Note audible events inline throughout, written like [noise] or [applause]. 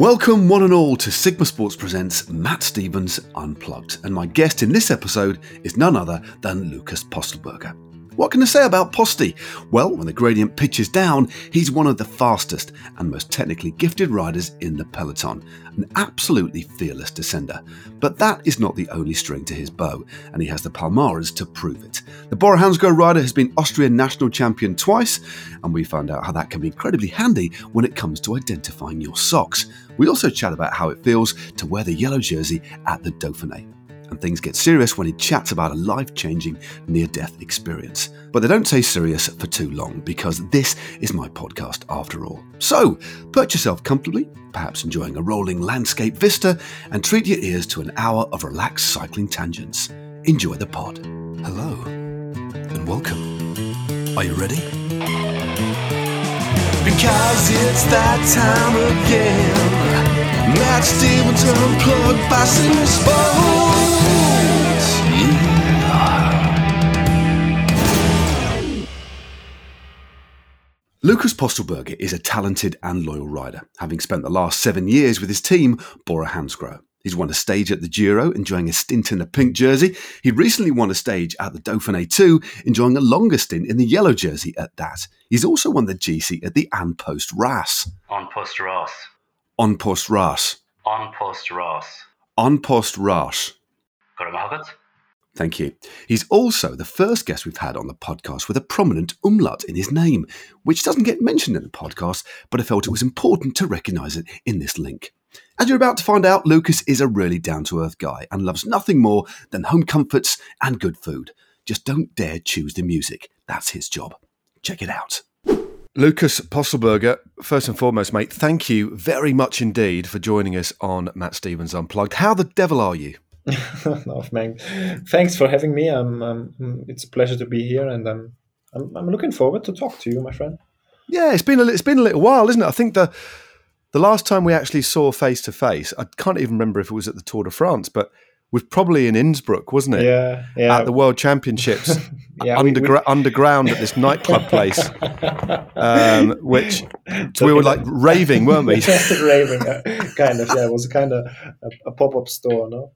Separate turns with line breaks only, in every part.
Welcome, one and all, to Sigma Sports Presents Matt Stevens Unplugged. And my guest in this episode is none other than Lucas Pöstlberger. What can I say about Posty? Well, when the gradient pitches down, he's one of the fastest and most technically gifted riders in the peloton, an absolutely fearless descender. But that is not the only string to his bow, and he has the Palmares to prove it. The Bora Hansgrohe rider has been Austrian national champion twice, and we found out how that can be incredibly handy when it comes to identifying your socks. We also chat about how it feels to wear the yellow jersey at the Dauphiné and things get serious when he chats about a life changing near death experience. But they don't stay serious for too long because this is my podcast after all. So, perch yourself comfortably, perhaps enjoying a rolling landscape vista, and treat your ears to an hour of relaxed cycling tangents. Enjoy the pod. Hello, and welcome. Are you ready? Because it's that time again. Matt Stevens unplugged by. Lucas Pöstlberger is a talented and loyal rider, having spent the last seven years with his team, Bora Hansgrohe. He's won a stage at the Giro, enjoying a stint in the pink jersey. He recently won a stage at the Dauphiné 2, enjoying a longer stint in the yellow jersey at that. He's also won the GC at the An Post Ras.
An Post Ras.
An Post Ras.
On Post Ras.
On Post Ras. Thank you. He's also the first guest we've had on the podcast with a prominent umlaut in his name, which doesn't get mentioned in the podcast, but I felt it was important to recognise it in this link. As you're about to find out, Lucas is a really down to earth guy and loves nothing more than home comforts and good food. Just don't dare choose the music. That's his job. Check it out. Lucas Pöstlberger, first and foremost, mate, thank you very much indeed for joining us on Matt Stevens Unplugged. How the devil are you? [laughs]
no, man. Thanks for having me. Um, um, it's a pleasure to be here, and um, I'm, I'm looking forward to talk to you, my friend.
Yeah, it's been a, it's been a little while, isn't it? I think the the last time we actually saw face to face, I can't even remember if it was at the Tour de France, but was probably in Innsbruck, wasn't it?
Yeah, yeah.
At the World Championships, [laughs] yeah, undergra- we, we... underground at this nightclub place, [laughs] um, which so we were like raving, weren't we? [laughs]
raving, kind of. Yeah, it was kind of a, a pop up store, no?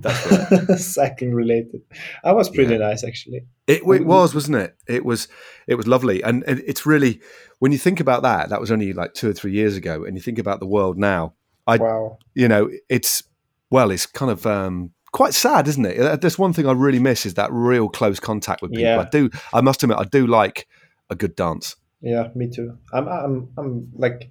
That's right. cycling related. That was pretty yeah. nice, actually.
It, it, was, wasn't it? It was. It was lovely, and it's really when you think about that. That was only like two or three years ago, and you think about the world now. I, wow. You know, it's well, it's kind of um, quite sad, isn't it? There's one thing I really miss is that real close contact with people. Yeah. I do. I must admit, I do like a good dance.
Yeah, me too. I'm. I'm. I'm like,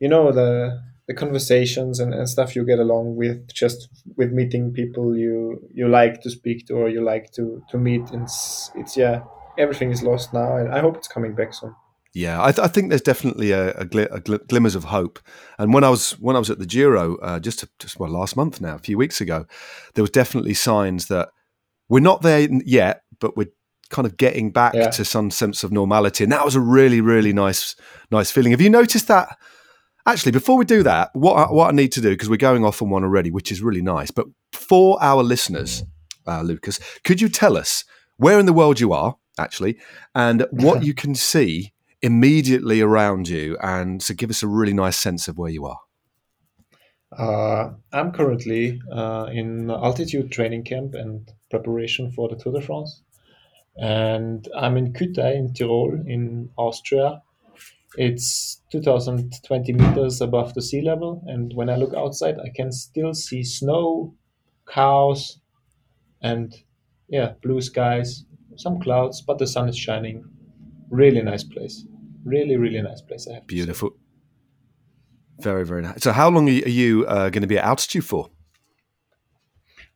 you know, the the conversations and, and stuff you get along with just with meeting people you you like to speak to or you like to to meet. It's it's yeah. Everything is lost now, and I hope it's coming back soon.
Yeah, I, th- I, think there's definitely a, a, gl- a gl- glimmers of hope. And when I was when I was at the Giro uh, just just well last month now, a few weeks ago, there was definitely signs that we're not there yet, but we're kind of getting back yeah. to some sense of normality. And that was a really really nice nice feeling. Have you noticed that? Actually, before we do that, what I, what I need to do because we're going off on one already, which is really nice. But for our listeners, uh, Lucas, could you tell us where in the world you are? Actually, and what [laughs] you can see immediately around you and to give us a really nice sense of where you are?
Uh, I'm currently uh, in altitude training camp and preparation for the Tour de France. And I'm in Kühtai in Tyrol in Austria. It's 2020 meters above the sea level. And when I look outside, I can still see snow, cows, and yeah, blue skies, some clouds, but the sun is shining. Really nice place really really nice place. I have
beautiful, very very nice. So how long are you uh, going to be at altitude for?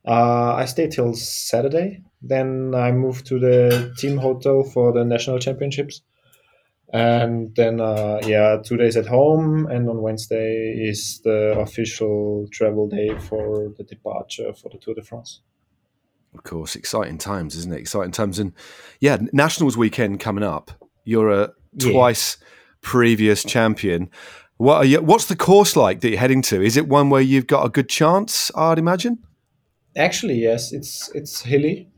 Uh, I stay till Saturday. Then I move to the team hotel for the national championships, and then uh, yeah, two days at home. And on Wednesday is the official travel day for the departure for the Tour de France.
Of course, exciting times, isn't it? Exciting times, and yeah, Nationals weekend coming up. You're a twice yeah. previous champion. What are you, what's the course like that you're heading to? Is it one where you've got a good chance? I'd imagine.
Actually, yes. It's it's hilly.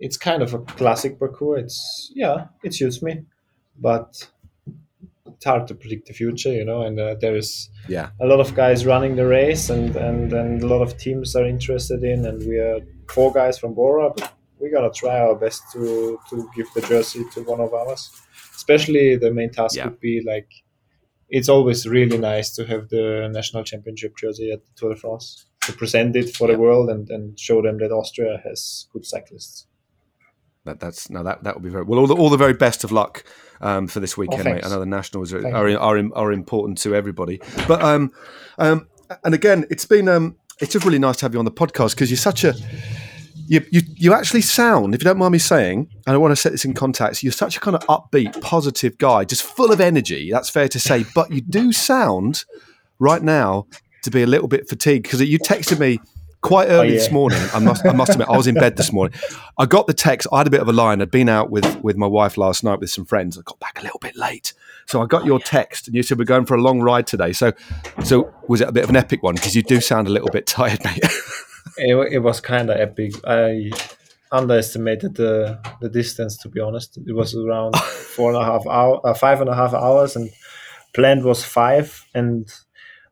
It's kind of a classic parcours. It's yeah, it suits me, but it's hard to predict the future, you know, and uh, there is
Yeah.
a lot of guys running the race, and, and and a lot of teams are interested in, and we are four guys from Bora, but we're gonna try our best to to give the jersey to one of ours. Especially the main task
Yeah.
would be like, it's always really nice to have the national championship jersey at the Tour de France to present it for the world and, and show them that Austria has good cyclists.
That, that's no, that that would be very well. All the, all the very best of luck um, for this weekend, mate. I know the nationals are are, are are important to everybody, but um, um, and again, it's been um, it's just really nice to have you on the podcast because you're such a you, you you actually sound, if you don't mind me saying, and I want to set this in context, you're such a kind of upbeat, positive guy, just full of energy. That's fair to say, but you do sound right now to be a little bit fatigued because you texted me quite early oh,
yeah.
this morning. I must, I must admit, I was in bed this morning. I got the text. I had a bit of a line. I'd been out with with my wife last night with some friends. I got back a little bit late, so I got oh, your text, and you said we're going for a long ride today. So, so was it a bit of an epic one? Because you do sound a little bit [laughs] tired, mate.
It, it was kind of epic. I underestimated the the distance. To be honest, it was around [laughs] four and a half hour, uh, five and a half hours, and planned was five. And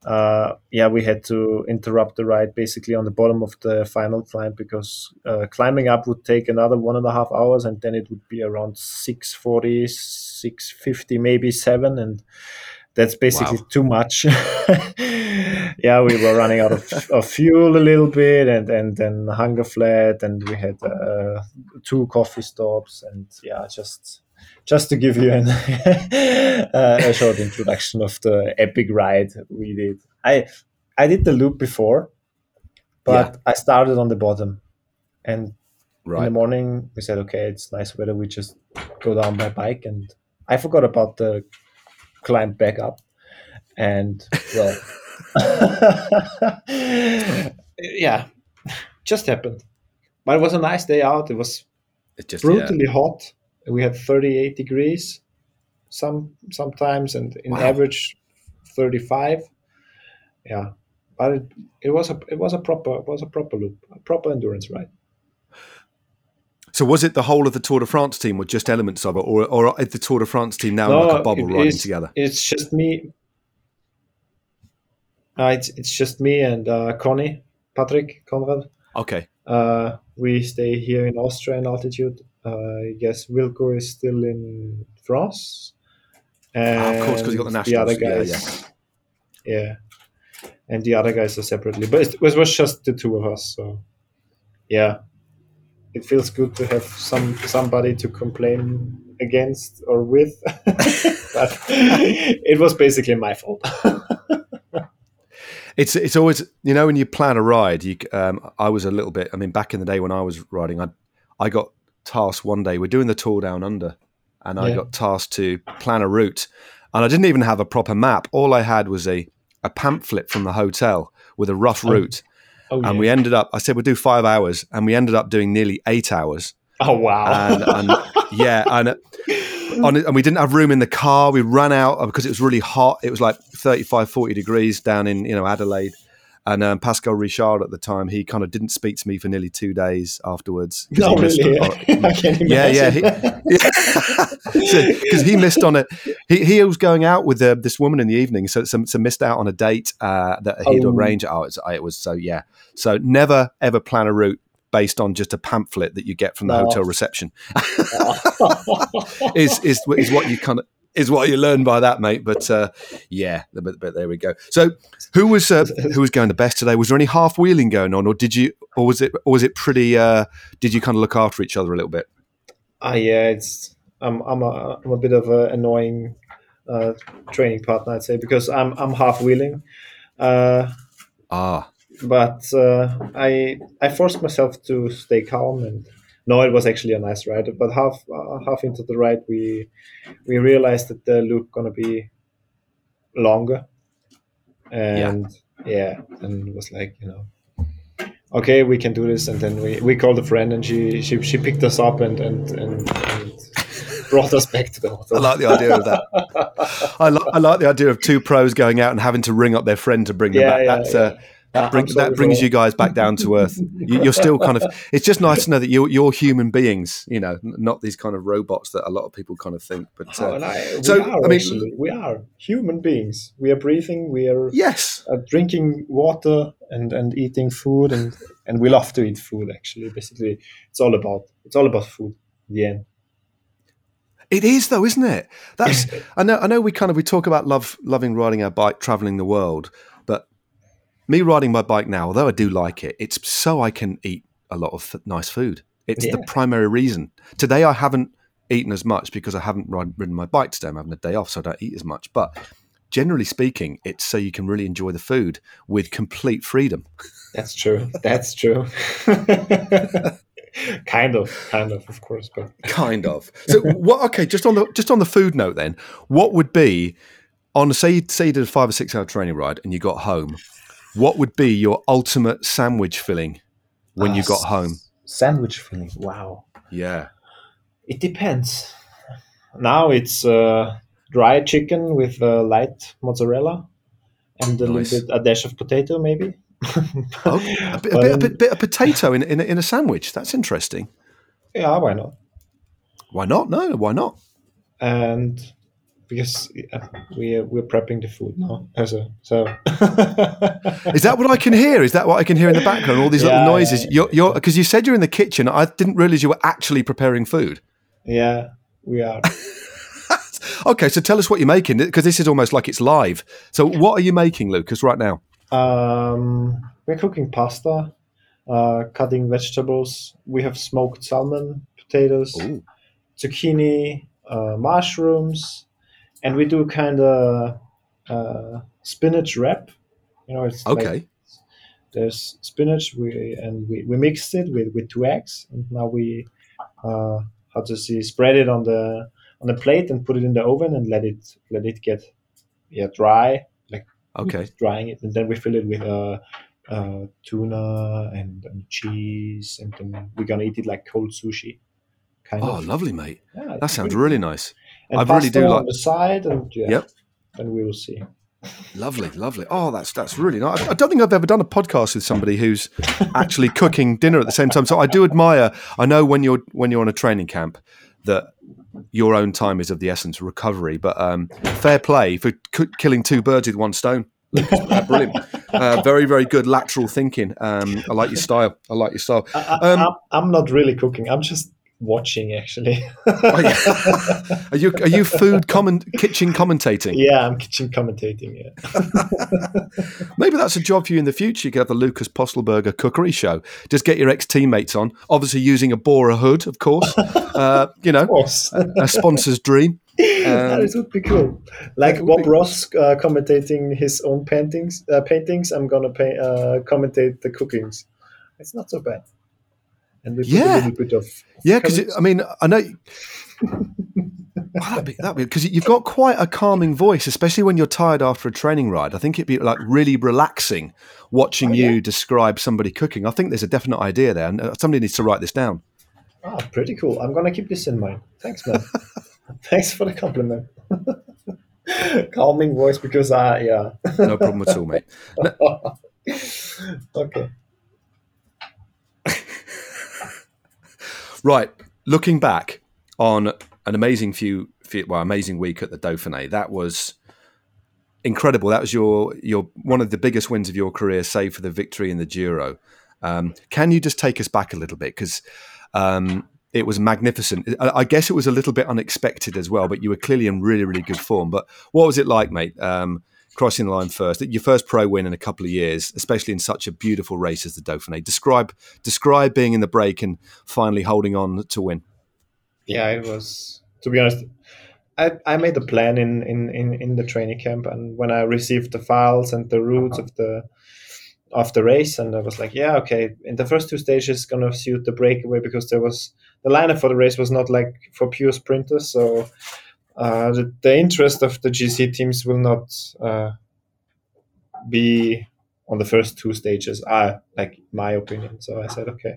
uh, yeah, we had to interrupt the ride basically on the bottom of the final climb because uh, climbing up would take another one and a half hours, and then it would be around 640, 650, maybe seven, and that's basically
Wow.
too much. [laughs] yeah, we were running out of, [laughs] of fuel a little bit, and and then hunger flat, and we had uh, two coffee stops, and yeah, just just to give you an, [laughs] uh, a short introduction of the epic ride we did. I I did the loop before, but I started on the bottom, and in the morning we said, okay, it's nice weather, we just go down by bike, and I forgot about the climb back up, and well, [laughs] [laughs] yeah, just happened. But it was a nice day out. It was
It's just yeah.
brutally hot. We had 38 degrees some sometimes, and in
Wow.
average 35. Yeah, but it, it was a it was a proper it was a proper loop, a proper endurance ride.
So was it the whole of the Tour de France team, or just elements of it, or or is the Tour de France team now like a bubble riding together?
It's just me. Uh, it's it's just me and uh, Connie, Patrick, Konrad.
Okay.
Uh, we stay here in Austria in altitude. Uh, I guess Wilco is still in France. And
Ah, of course, 'cause you got the
The other
nationals. Yeah,
guys, yeah, And the other guys are separately, but it was, was just the two of us. So, yeah, it feels good to have some somebody to complain against or with. [laughs] but it was basically my fault. [laughs]
It's it's always you know when you plan a ride. You um, I was a little bit. I mean, back in the day when I was riding, I I got tasked one day. We're doing the tour down under, and I
Yeah.
got tasked to plan a route, and I didn't even have a proper map. All I had was a a pamphlet from the hotel with a rough
Oh,
route,
Oh, Oh,
and
yeah.
we ended up. I said we'll do five hours, and we ended up doing nearly eight hours.
oh wow.
and, and [laughs] yeah, and on it, and we didn't have room in the car. We ran out because it was really hot. It was like 35, 40 degrees down in you know Adelaide. And um, Pascal Richard at the time, he kind of didn't speak to me for nearly two days afterwards. 'cause
no,
he missed
really.
on- [laughs] yeah, yeah, because [laughs] he missed on it. He, he was going out with uh, this woman in the evening, so, so, so missed out on a date uh, that he'd
Oh.
arranged. Oh, it was, it was so yeah. So never ever plan a route based on just a pamphlet that you get from the
No.
hotel reception [laughs] is is is what you kind of is what you learn by that, mate. But uh, yeah, but, but there we go. So who was uh, who was going the best today? Was there any half wheeling going on, or did you, or was it, or was it pretty? Uh, did you kind of look after each other a little bit?
Ah, yeah, it's I'm I'm a I'm a bit of an annoying uh, training partner, I'd say, because I'm I'm half wheeling, uh,
Ah,
but uh, I I forced myself to stay calm and. No, it was actually a nice ride. But half uh, half into the ride, we we realized that the loop gonna be longer, and yeah, and it was like you know, okay, we can do this. And then we, we called a friend, and she she, she picked us up and and, and, and brought us back to the hotel.
I like the idea of that. [laughs] I, li- I like the idea of two pros going out and having to ring up their friend to bring them
Yeah,
back.
yeah,
that's
yeah.
Uh, that,
I'm
bring, that brings you guys back down to earth. You, you're still kind of. It's just nice to know that you're you're human beings. You know, not these kind of robots that a lot of people kind of think. But
Oh,
uh,
we
so,
are
I mean-
actually we are human beings. We are breathing. We are
yes,
uh, drinking water and, and eating food, and, and we love to eat food. Actually, basically, it's all about it's all about food. In the end.
it is though, isn't it? That's. [laughs] I know. I know. We kind of we talk about love, loving riding our bike, traveling the world, me riding my bike now, although I do like it, it's so I can eat a lot of nice food. It's the primary reason. Today I haven't eaten as much because I haven't ride, ridden my bike today. I'm having a day off, so I don't eat as much. But generally speaking, it's so you can really enjoy the food with complete freedom.
That's true. That's true. [laughs] kind of, kind of, of course, but
kind of. So what? Okay, just on the just on the food note, then, what would be on say say you did a five or six hour training ride and you got home? What would be your ultimate sandwich filling when you
Ah,
got home?
Sandwich filling. Wow.
Yeah.
It depends. Now it's uh, dry chicken with uh, light mozzarella and a
Nice.
little bit a dash of potato, maybe. [laughs]
Okay. A bit, a bit, a bit, bit of potato in, in, in a sandwich. That's interesting.
yeah, why not?
Why not? No, why not?
And because yeah, we are, we're prepping the food now, also, so
Is that what I can hear? Is that what I can hear in the background? All these little noises.
yeah,
You're, you're, because you said you're in the kitchen. I didn't realize you were actually preparing food.
yeah, we are. [laughs]
Okay, so tell us what you're making because this is almost like it's live. So, what are you making, Lucas, right now?
Um, we're cooking pasta, uh, cutting vegetables. We have smoked salmon, potatoes,
Ooh.
zucchini, uh, mushrooms, and we do kind of uh, spinach wrap. You know, it's like
Okay.
there's spinach, we and we, we mixed it with, with two eggs, and now we uh, how to say spread it on the on the plate and put it in the oven and let it let it get yeah dry like
Okay.
drying it, and then we fill it with uh, uh, tuna and, and cheese, and then we're gonna eat it like cold sushi. Kind
Oh,
of.
lovely, mate.
Yeah,
That sounds really nice.
And
I really do
on
like-
the side, and yeah,
Yep.
and we will see.
Lovely, lovely. Oh, that's that's really nice. I I don't think I've ever done a podcast with somebody who's [laughs] actually cooking dinner at the same time. So I do admire. I know when you're when you're on a training camp that your own time is of the essence, recovery. But um, fair play for c- killing two birds with one stone. Lucas. Uh, brilliant. [laughs] Uh, very very good lateral thinking. Um, I like your style. I like your style.
I, I,
Um,
I'm, I'm not really cooking. I'm just watching actually.
Oh, yeah. [laughs] are you are you food comment kitchen commentating?
yeah, I'm kitchen commentating. Yeah. [laughs]
Maybe that's a job for you in the future. You could have the Lucas Pöstlberger cookery show. Just get your ex teammates on, obviously using a Bora hood, of course. [laughs] Uh, you know,
course.
a sponsor's dream.
that is- would be cool. Like Bob
be-
Ross uh, commentating his own paintings. Uh, paintings. I'm gonna pay, uh, commentate the cookings. It's not so bad. And we put
Yeah.
a little bit of
Yeah, because I mean, I know. [laughs] Oh, that'd be because you've got quite a calming voice, especially when you're tired after a training ride. I think it'd be like really relaxing watching
Oh,
you describe somebody cooking. I think there's a definite idea there, and uh, somebody needs to write this down.
ah, pretty cool. I'm gonna keep this in mind. Thanks, man. [laughs] Thanks for the compliment. [laughs] Calming voice because I yeah.
No problem at all, mate.
okay.
Right, looking back on an amazing few, few well, amazing week at the Dauphiné. That was incredible. That was your your one of the biggest wins of your career, save for the victory in the Giro. Um, can you just take us back a little bit because um, it was magnificent. I, guess it was a little bit unexpected as well, but you were clearly in really really good form. But what was it like, mate? Um, crossing the line first, your first pro win in a couple of years, especially in such a beautiful race as the Dauphiné. Describe describe being in the break and finally holding on to win.
yeah it was to be honest i, I made a plan in, in, in, in the training camp and when i received the files and the routes of the of the race and i was like yeah okay in the first two stages gonna suit the breakaway because there was the lineup for the race was not like for pure sprinters so uh, the, the interest of the gc teams will not uh, be on the first two stages uh, like my opinion so i said okay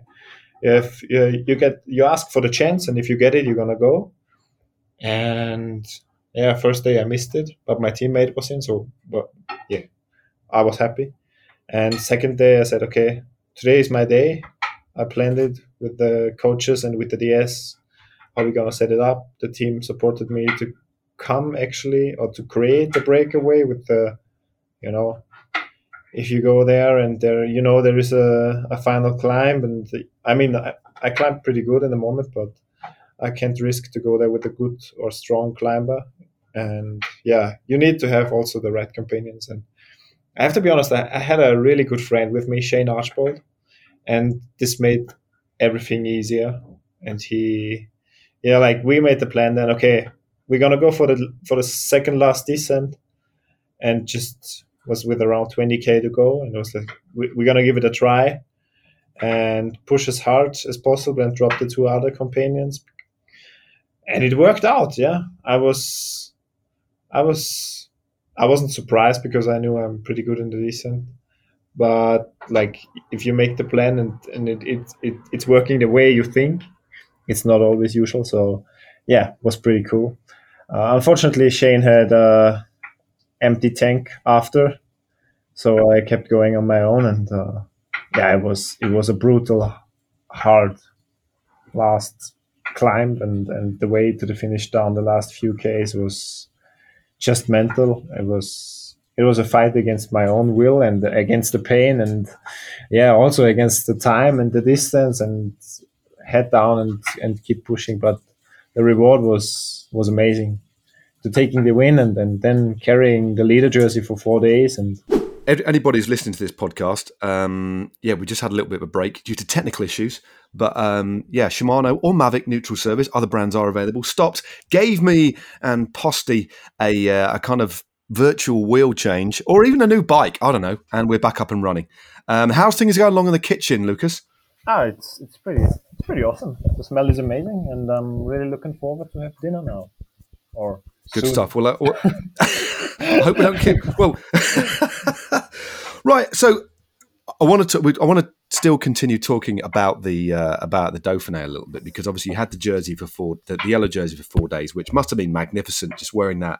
if you, you get you ask for the chance and if you get it you're gonna go and yeah first day i missed it but my teammate was in so but yeah i was happy And second day, I said, okay, today is my day. I planned it with the coaches and with the DS. How we gonna set it up? The team supported me to come actually or to create the breakaway with the, you know, if you go there and there, you know, there is a, a final climb, and the, I mean, I, I climbed pretty good in the moment, but I can't risk to go there with a good or strong climber. And yeah, you need to have also the right companions. And I have to be honest, I, I had a really good friend with me, Shane Archbold, and this made everything easier. And he, yeah, like we made the plan then. Okay, we're gonna go for the for the second last descent, and just was with around 20k to go, and it was like we, we're gonna give it a try, and push as hard as possible and drop the two other companions and it worked out. Yeah, I was, I was, I wasn't surprised because I knew I'm pretty good in the descent. But like, if you make the plan and and it, it, it it's working the way you think, it's not always usual. So, yeah, was pretty cool. Uh, unfortunately, Shane had a empty tank after, so I kept going on my own, and uh, yeah, it was it was a brutal, hard last climb and, and the way to the finish down the last few Ks was just mental. It was it was a fight against my own will and against the pain and yeah, also against the time and the distance and head down and, and keep pushing. But the reward was was amazing. To taking the win and, and then carrying the leader jersey for four days and
anybody who's listening to this podcast, um, yeah, we just had a little bit of a break due to technical issues. But um, yeah, Shimano or Mavic neutral service, other brands are available. Stopped, gave me and Posty a, uh, a kind of virtual wheel change or even a new bike. I don't know. And we're back up and running. Um, how's things going along in the kitchen, Lucas?
Oh, it's it's pretty it's pretty awesome. The smell is amazing, and I'm really looking forward to have dinner now. Or
good soon. stuff. Well, uh, well I [laughs] [laughs] hope we don't keep well. [laughs] right, so I want to. I want to still continue talking about the uh, about the Dauphiné a little bit because obviously you had the jersey for four, the, the, yellow jersey for four days, which must have been magnificent. Just wearing that,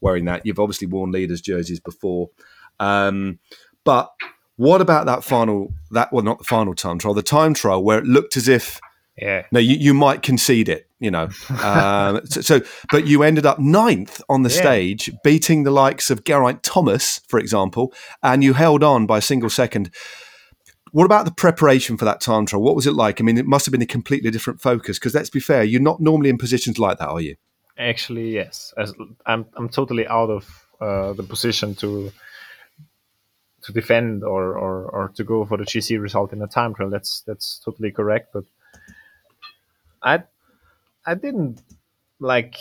wearing that. You've obviously worn leaders jerseys before, um, but what about that final? That well, not the final time trial, the time trial where it looked as if
yeah.
No, you, you might concede it, you know. um, [laughs] so, so, but you ended up ninth on the yeah. stage, beating the likes of Geraint Thomas, for example, and you held on by a single second. What about the preparation for that time trial? What was it like? I mean, it must have been a completely different focus because let's be fair, you're not normally in positions like that, are you?
Actually, yes. As I'm, I'm totally out of uh, the position to to defend or, or, or to go for the GC result in a time trial. That's that's totally correct. But I I didn't like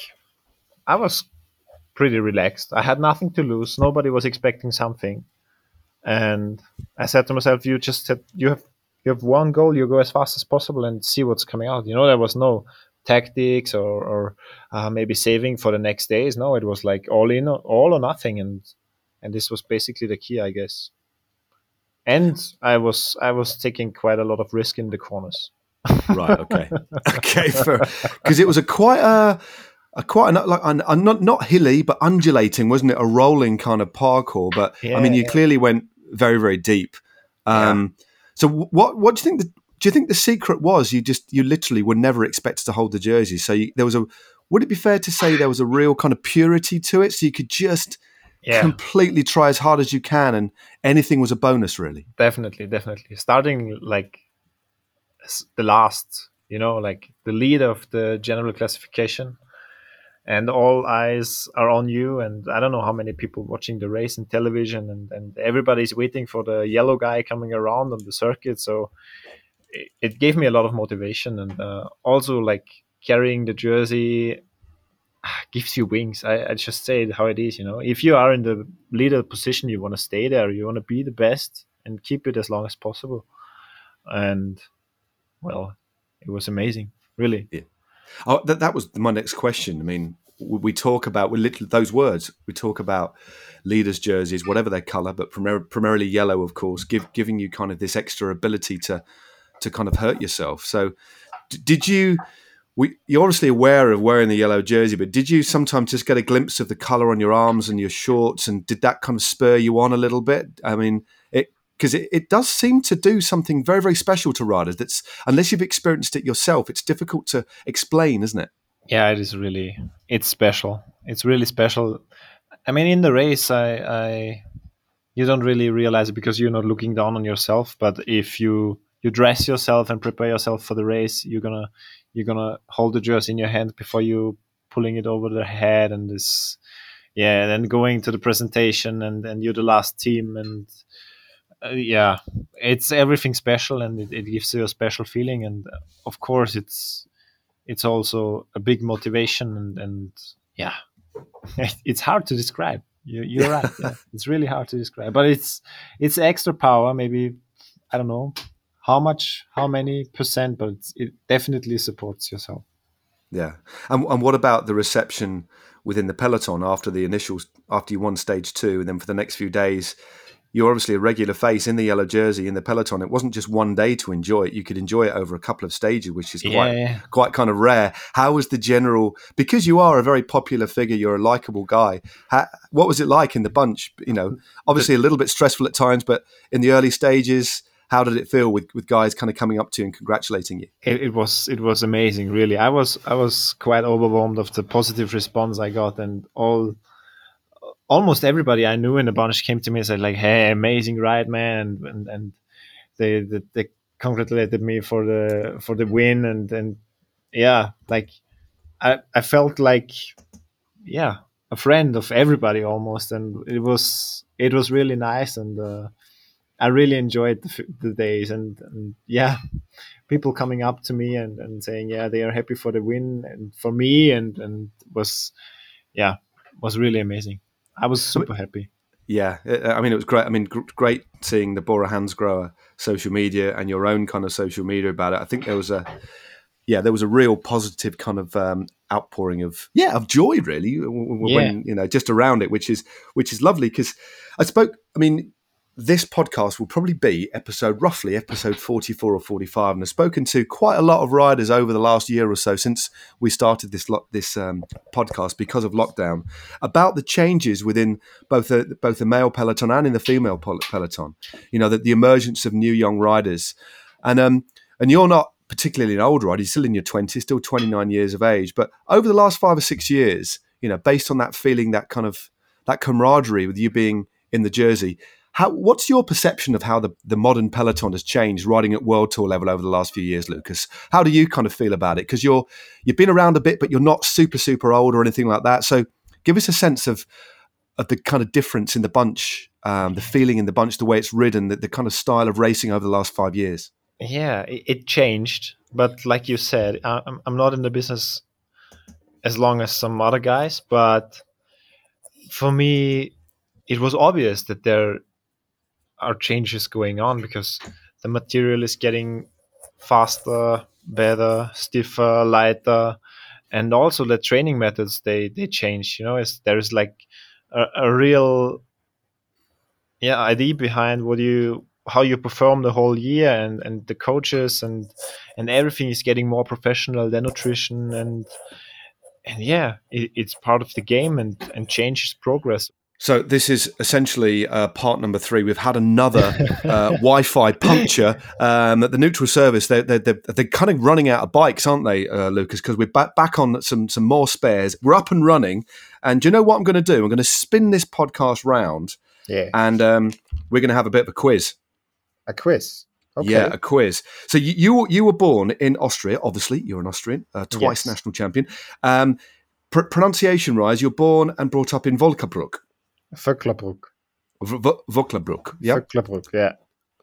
I was pretty relaxed. I had nothing to lose. Nobody was expecting something. And I said to myself, you just said you have you have one goal, you go as fast as possible and see what's coming out. You know, there was no tactics or, or uh, maybe saving for the next days. No, it was like all in, all or nothing, and and this was basically the key, I guess. And I was I was taking quite a lot of risk in the corners [laughs]
right. Okay. [laughs] okay. Because it was a quite a. A quite a, like a, a, not not hilly but undulating, wasn't it? A rolling kind of parcours, but yeah, I mean, you yeah. clearly went very very deep. Um, yeah. So what what do you think? The, do you think the secret was you just you literally were never expected to hold the jersey? So you, there was a. Would it be fair to say there was a real kind of purity to it? So you could just completely try as hard as you can, and anything was a bonus, really.
Definitely, definitely. Starting like the last, you know, like the lead of the general classification, and all eyes are on you. And I don't know how many people watching the race in television, and and everybody's waiting for the yellow guy coming around on the circuit. So it, it gave me a lot of motivation, and uh, also like carrying the jersey [sighs] gives you wings. I, I just say it how it is, you know. If you are in the leader position, you want to stay there. You want to be the best and keep it as long as possible. And well, it was amazing, really.
Yeah. Oh, that, that was my next question. I mean, we talk about we literally those words. We talk about leaders' jerseys, whatever their color, but primar- primarily yellow, of course, give, giving you kind of this extra ability to to kind of hurt yourself. So, d- did you? We, you're obviously aware of wearing the yellow jersey, but did you sometimes just get a glimpse of the color on your arms and your shorts, and did that kind of spur you on a little bit? I mean, it because it, it does seem to do something very very special to riders. That's unless you've experienced it yourself, it's difficult to explain, isn't it?
Yeah, it is really. It's special. It's really special. I mean, in the race, I, I you don't really realize it because you're not looking down on yourself. But if you you dress yourself and prepare yourself for the race, you're gonna you're gonna hold the jersey in your hand before you pulling it over the head and this yeah and then going to the presentation and and you're the last team and uh, yeah it's everything special and it, it gives you a special feeling and uh, of course it's it's also a big motivation and, and yeah [laughs] it's hard to describe you, you're right yeah. [laughs] it's really hard to describe but it's it's extra power maybe i don't know how much how many percent but it definitely supports yourself
yeah and, and what about the reception within the peloton after the initials after you won stage two and then for the next few days you're obviously a regular face in the yellow jersey in the peloton. It wasn't just one day to enjoy it; you could enjoy it over a couple of stages, which is quite yeah. quite kind of rare. How was the general? Because you are a very popular figure, you're a likable guy. How, what was it like in the bunch? You know, mm. obviously a little bit stressful at times, but in the early stages, how did it feel with, with guys kind of coming up to you and congratulating you?
It, it, was it was amazing, really. I was I was quite overwhelmed of the positive response I got, and all almost everybody I knew in the bunch came to me and said like, "Hey, amazing ride, man!" and and they they, they congratulated me for the for the win, and and yeah, like I I felt like yeah a friend of everybody almost, and it was it was really nice, and uh, I really enjoyed the, the days, and, and yeah, people coming up to me and, and saying yeah they are happy for the win and for me, and and was yeah was really amazing. I was super happy.
Yeah, I mean, it was great. I mean, great seeing the Bora Hansgrohe social media and your own kind of social media about it. I think there was a, yeah, there was a real positive kind of um, outpouring of yeah of joy really when yeah. you know just around it, which is which is lovely because I spoke. I mean, this podcast will probably be episode roughly episode 44 or 45 and i've spoken to quite a lot of riders over the last year or so since we started this this um, podcast because of lockdown about the changes within both the both the male peloton and in the female peloton you know that the emergence of new young riders. And um and you're not particularly an old rider you're still in your 20s still 29 years of age but over the last five or six years you know based on that feeling that kind of that camaraderie with you being in the jersey how, what's your perception of how the, the modern peloton has changed riding at world tour level over the last few years, Lucas? How do you kind of feel about it? Because you're you've been around a bit, but you're not super super old or anything like that. So give us a sense of of the kind of difference in the bunch, um, the feeling in the bunch, the way it's ridden, the, the kind of style of racing over the last five years.
Yeah, it, changed, but like you said, I'm I'm not in the business as long as some other guys, but for me, it was obvious that there are changes going on because the material is getting faster, better, stiffer, lighter, and also the training methods they they change. You know, is there's like a, a real yeah idea behind what you how you perform the whole year and and the coaches and and everything is getting more professional the nutrition and and yeah it, it's part of the game and and changes progress
so this is essentially uh, part number three. We've had another uh, [laughs] Wi-Fi puncture um, at the neutral service. They're, they're, they're, they're, kind of running out of bikes, aren't they, uh, Lucas? Because we're back, back on some some more spares. We're up and running. And do you know what I'm going to do? I'm going to spin this podcast round.
Yeah.
And um, we're going to have a bit of a quiz.
A quiz. Okay.
Yeah, a quiz. So you, you, you were born in Austria. Obviously, you're an Austrian, uh, twice yes. national champion. Um, pr- pronunciation rise. You're born and brought up in Volkerbruck.
Vöcklabruck.
Vöcklabruck, yeah.
Vöcklabruck, yeah.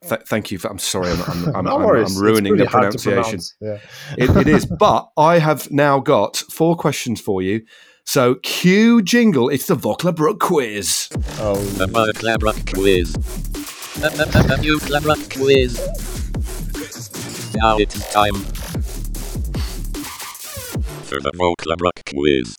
Th- thank you. For, I'm sorry. I'm, I'm, I'm, [laughs] no I'm, I'm ruining the pronunciation.
Yeah.
it, it is. [laughs] But I have now got four questions for you. So cue jingle. It's the Vöcklabruck quiz.
Oh, the Vöcklabruck quiz. The Vöcklabruck quiz. Now it's time for the Vöcklabruck quiz.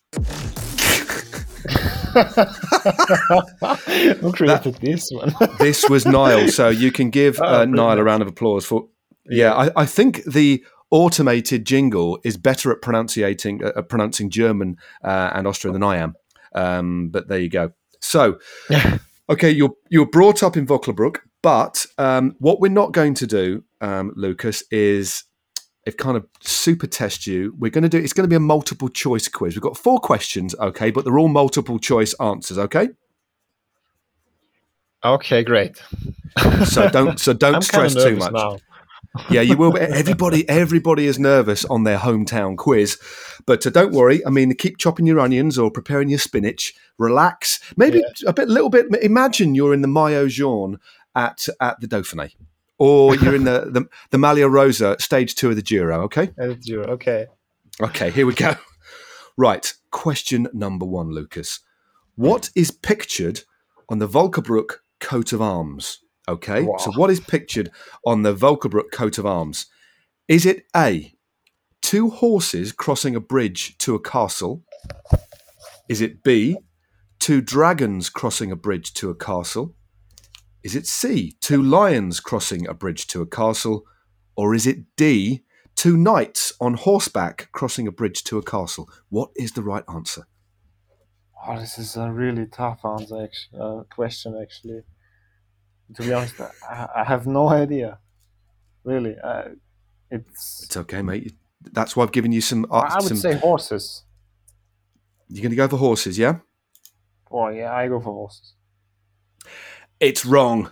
[laughs] [laughs]
Who created that, this one? [laughs]
this was Niall. So you can give oh, uh, Niall a round of applause for. Yeah, I, I, think the automated jingle is better at pronouncing uh, pronouncing German uh, and Austrian than I am. Um, but there you go. So, [laughs] okay, you're you're brought up in Vöcklabruck, But um, what we're not going to do, um, Lucas, is if kind of super test you. We're going to do. It's going to be a multiple choice quiz. We've got four questions, okay, but they're all multiple choice answers, okay.
Okay, great.
So don't so [laughs] don't stress too much.
now. [laughs]
Yeah, you will. Be. Everybody, everybody is nervous on their hometown quiz, but uh, don't worry. I mean, keep chopping your onions or preparing your spinach. Relax. Maybe a bit, little bit. Imagine you're in the Maillot Jaune at at the Dauphiné, or [laughs] you're in the the, the Maglia Rosa stage two of the Giro. Okay.
It's zero. Okay.
Okay. Here we go. [laughs] Right. Question number one, Lucas. What is pictured on the Volkerbrook coat of arms? Okay.
Wow.
So what is pictured on the Volkerbrook coat of arms? Is it A, two horses crossing a bridge to a castle? Is it B, two dragons crossing a bridge to a castle? Is it C, two lions crossing a bridge to a castle? Or is it D, two knights on horseback crossing a bridge to a castle? What is the right answer?
Oh, this is a really tough answer. Actually, uh, question actually. To be honest, I, I have no idea. Really, uh, it's.
It's okay, mate. That's why I've given you some. Uh,
I would
some
say horses.
you're going to go for horses, yeah?
Oh yeah, I go for horses.
It's wrong.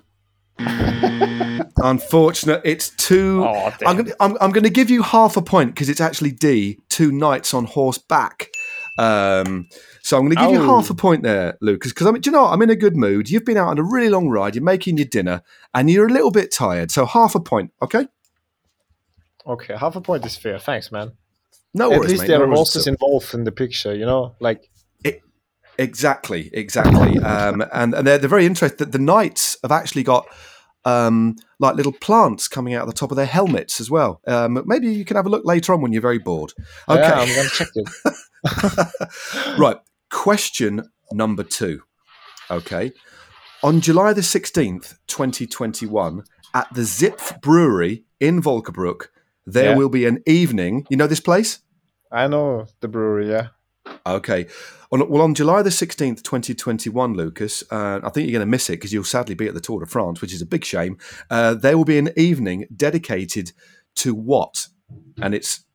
Unfortunate. It's two.
Oh.
I'm going to I'm, I'm going to give you half a point because it's actually D, two knights on horseback. Um, so I'm going to give you
Oh.
half a point there, Lucas, because I mean, do you know what? I'm in a good mood. You've been out on a really long ride. You're making your dinner, and you're a little bit tired. So half a point, okay?
Okay, half a point is fair. Thanks, man.
No
At
worries,
least
mate.
there
no
are horses involved in the picture. You know, like
Exactly, exactly. um, and, and they're, they're very interested. The knights have actually got um, like little plants coming out of the top of their helmets as well. Um, maybe you can have a look later on when you're very bored. Okay,
yeah, I'm gonna check it. [laughs]
right. Question number two. Okay. On July the 16th, 2021, at the Zipf Brewery in Volkerbrook, there
Yeah.
will be an evening. You know this place?
I know the brewery. Yeah.
Okay. On, well, on July the 16th, 2021, Lucas, uh, I think you're going to miss it because you'll sadly be at the Tour de France, which is a big shame. Uh, there will be an evening dedicated to what? And it's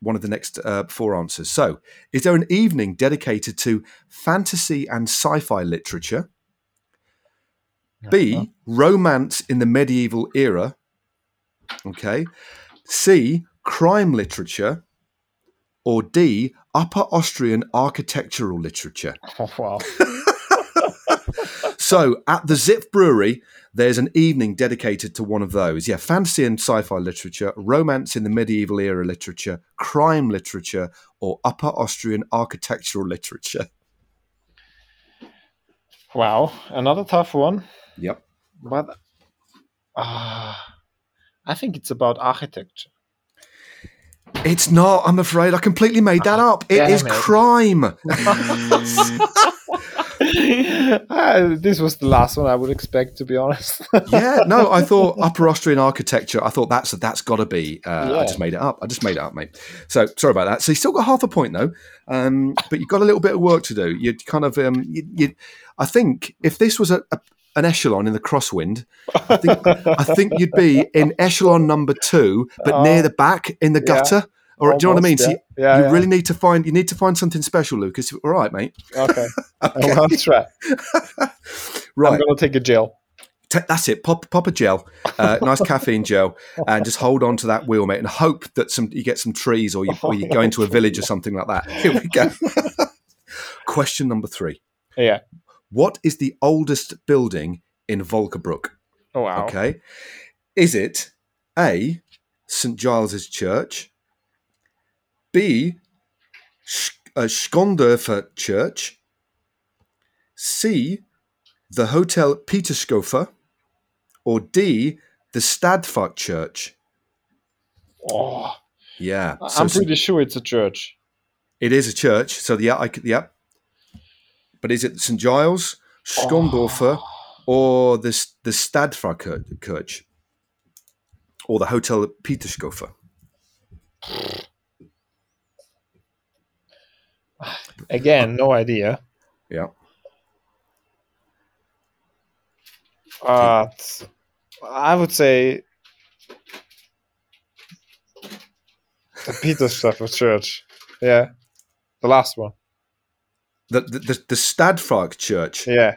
one of the next uh, four answers. So, is there an evening dedicated to fantasy and sci fi literature? B, romance in the medieval era. Okay. C, crime literature. Or D, Upper Austrian architectural literature. [laughs]
Oh, wow.
So at the Zipf Brewery, there's an evening dedicated to one of those. Yeah, fantasy and sci fi literature, romance in the medieval era literature, crime literature, or Upper Austrian architectural literature. [laughs]
wow. Another tough one,
Yep.
but uh, I think it's about architecture.
It's not, I'm afraid. I completely made that up. It
damn
is
it.
crime. [laughs]
Ah, this was the last one I would expect, to be honest. [laughs]
yeah, no, I thought Upper Austrian architecture. I thought that's that's got to be. Uh, I just made it up. I just made it up, mate. So sorry about that. So you still got half a point though, um, but you've got a little bit of work to do. You kind of, um, you, you, I think if this was a, a an echelon in the crosswind, I think I think you'd be in echelon number two, but near the back in the
yeah.
gutter. Or do you know what I mean?
Almost,
So you,
Yeah,
you
yeah.
really need to find you need to find something special, Lucas. All right, mate.
okay. [laughs] I'll try. [laughs] I'm gonna take a gel.
That's it. Pop, pop a gel, uh, [laughs] nice caffeine gel, and just hold on to that wheel, mate, and hope that some you get some trees, or you, or you go into a village or something like that. Here we go. Question number three:
Yeah.
What is the oldest building in Volkerbrook?
Oh wow.
Okay, is it A. St Giles's Church, B. Sch- uh, Schondorfer Church, C. The Hotel Peterskofer, or D. The Stadfurt Church?
Oh,
Yeah,
I'm
so
pretty sure it's a church.
it is a church. So yeah, I yeah. But is it St Giles, Schondorfer, oh. or the the Church, or the Hotel Peterskofer? [sighs]
Again, no idea.
Yeah.
But I would say the Petersdorfer Church. Yeah, the last one.
The the, the, the Stadfrag Church.
Yeah.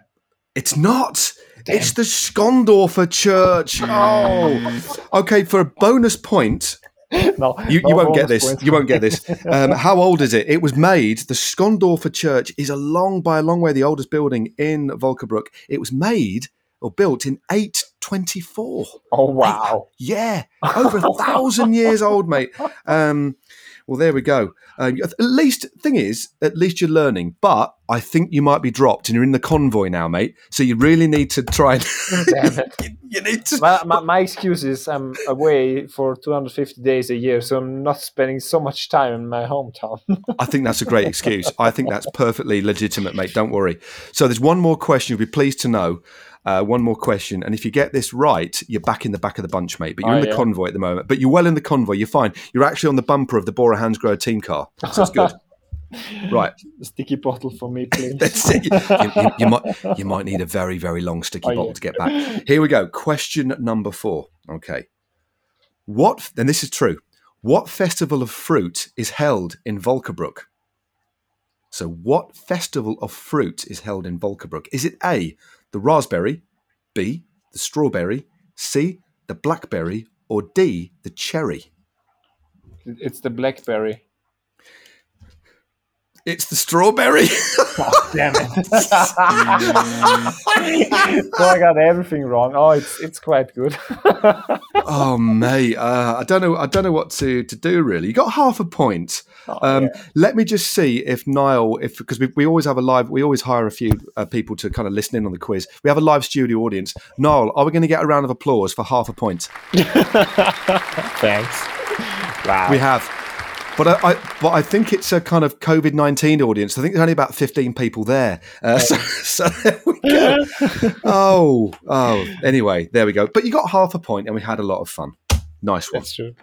It's not. It's the Skondorfer Church. Oh. Okay, for a bonus point, [laughs]
No,
you,
no
you won't get this. You won't get this. Um, how old is it? It was made. The Skondorfer Church is a long, by a long way, the oldest building in Volkerbruck. It was made or built in 824.
Oh wow!
Yeah, over a thousand years old, mate. [laughs] Um, well, there we go. Um, at least, thing is, at least you're learning. But I think you might be dropped, and you're in the convoy now, mate. So you really need to try and [laughs] you, you need to.
My, my, my excuse is I'm away for 250 days a year, so I'm not spending so much time in my hometown.
I think that's a great excuse. I think that's perfectly legitimate, mate. Don't worry. So there's one more question. You'll be pleased to know. Uh, one more question, and if you get this right, you're back in the back of the bunch, mate. But you're
Oh,
in the
yeah.
convoy at the moment. But you're well in the convoy. You're fine. You're actually on the bumper of the Bora Hansgrohe team car. So it's good. [laughs] right.
Sticky bottle for me, please. [laughs]
That's it. You, you- you might you might need a very very long sticky
Oh, yeah.
bottle to get back. Here we go. Question number four. Okay. What? And this is true. What festival of fruit is held in Vöcklabruck? So, what festival of fruit is held in Vöcklabruck? Is it A, the raspberry, B, the strawberry, C, the blackberry, or D, the cherry?
It's the blackberry.
It's the strawberry.
oh, Damn it! [laughs] so I got everything wrong. Oh, it's it's quite good. [laughs]
oh mate, uh, I don't know. I don't know what to, to do really. You got half a point.
Oh,
Um,
yeah.
Let me just see if Niall, if because we, we always have a live, we always hire a few uh, people to kind of listen in on the quiz. We have a live studio audience. Niall, are we going to get a round of applause for half a point? [laughs]
Thanks. Wow.
We have. But I, I, but I think it's a kind of COVID nineteen audience. I think there's only about fifteen people there. Uh, [laughs] so, so there we go. Oh, oh. Anyway, there we go. But you got half a point, and we had a lot of fun. Nice one.
That's true.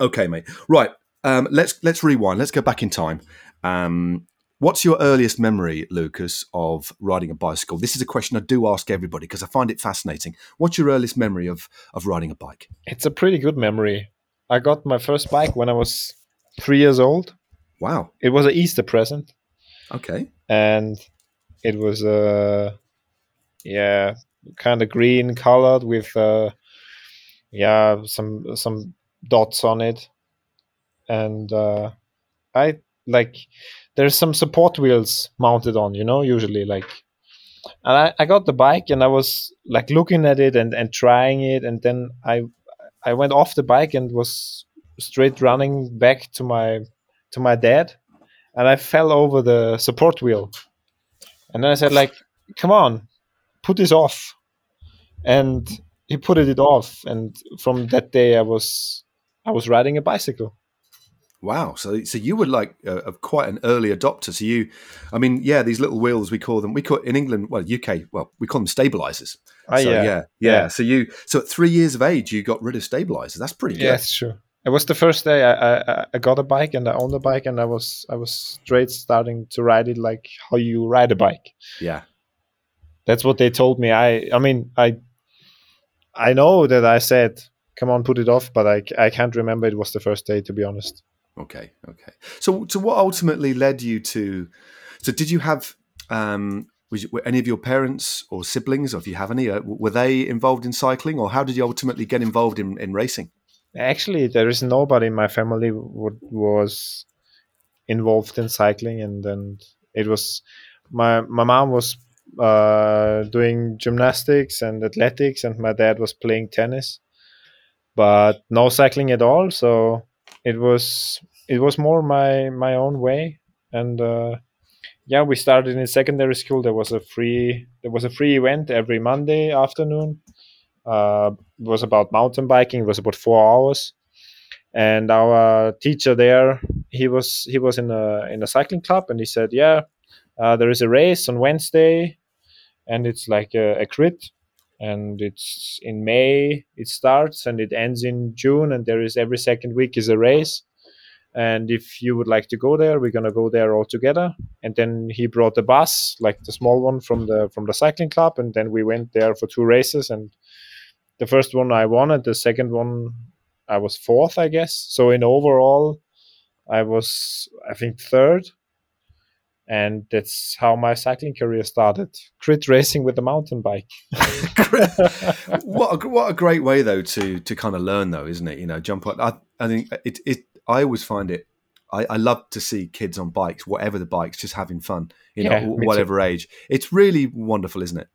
Okay, mate. Right. Um, let's let's rewind. Let's go back in time. Um, what's your earliest memory, Lucas, of riding a bicycle? This is a question I do ask everybody because I find it fascinating. What's your earliest memory of of riding a bike?
It's a pretty good memory. I got my first bike when I was three years old.
Wow.
It was an Easter present.
Okay.
and it was uh yeah kind of green colored with uh yeah some some dots on it and uh i like there's some support wheels mounted on you know usually like and I, I got the bike and i was like looking at it and and trying it and then i i went off the bike and was straight running back to my to my dad and I fell over the support wheel. And then I said, like, come on, put this off. And he put it off. And from that day, I was I was riding a bicycle.
Wow. So so you were like a, a quite an early adopter. So you, I mean, yeah, these little wheels we call them. We call in England, well, UK, well, we call them stabilizers.
Ah,
so
yeah.
yeah, yeah.
Yeah.
So you, so at three years of age, you got rid of stabilizers. That's pretty good.
Yeah, true. It was the first day I, I, I got a bike and I owned a bike and I was I was straight starting to ride it like how you ride a bike.
Yeah.
That's what they told me. I I mean I I know that I said come on put it off, but I, I can't remember it was the first day to be honest.
Okay, okay. So, so what ultimately led you to? So, did you have um, was you, were any of your parents or siblings, or if you have any, uh, were they involved in cycling, or how did you ultimately get involved in, in racing?
Actually, there is nobody in my family who was involved in cycling, and then it was my my mom was uh, doing gymnastics and athletics, and my dad was playing tennis, but no cycling at all. So it was it was more my my own way, and uh, yeah, we started in secondary school. There was a free there was a free event every Monday afternoon. Uh, was about mountain biking. It was about four hours, and our teacher there, he was he was in a in a cycling club, and he said, "Yeah, uh, there is a race on Wednesday, and it's like a, a crit, and it's in May. It starts and it ends in June, and there is every second week is a race." And if you would like to go there, we're gonna go there all together. And then he brought the bus, like the small one from the from the cycling club, and then we went there for two races and the first one I won, and the second one I was fourth, I guess. So in overall, I was I think third, and that's how my cycling career started. Crit racing with the mountain bike. [laughs]
what a, what a great way though to to kind of learn though, isn't it? You know, jump on. I, I think it it. I always find it. I, I love to see kids on bikes, whatever the bikes, just having fun. You know, whatever age. It's really wonderful, isn't it?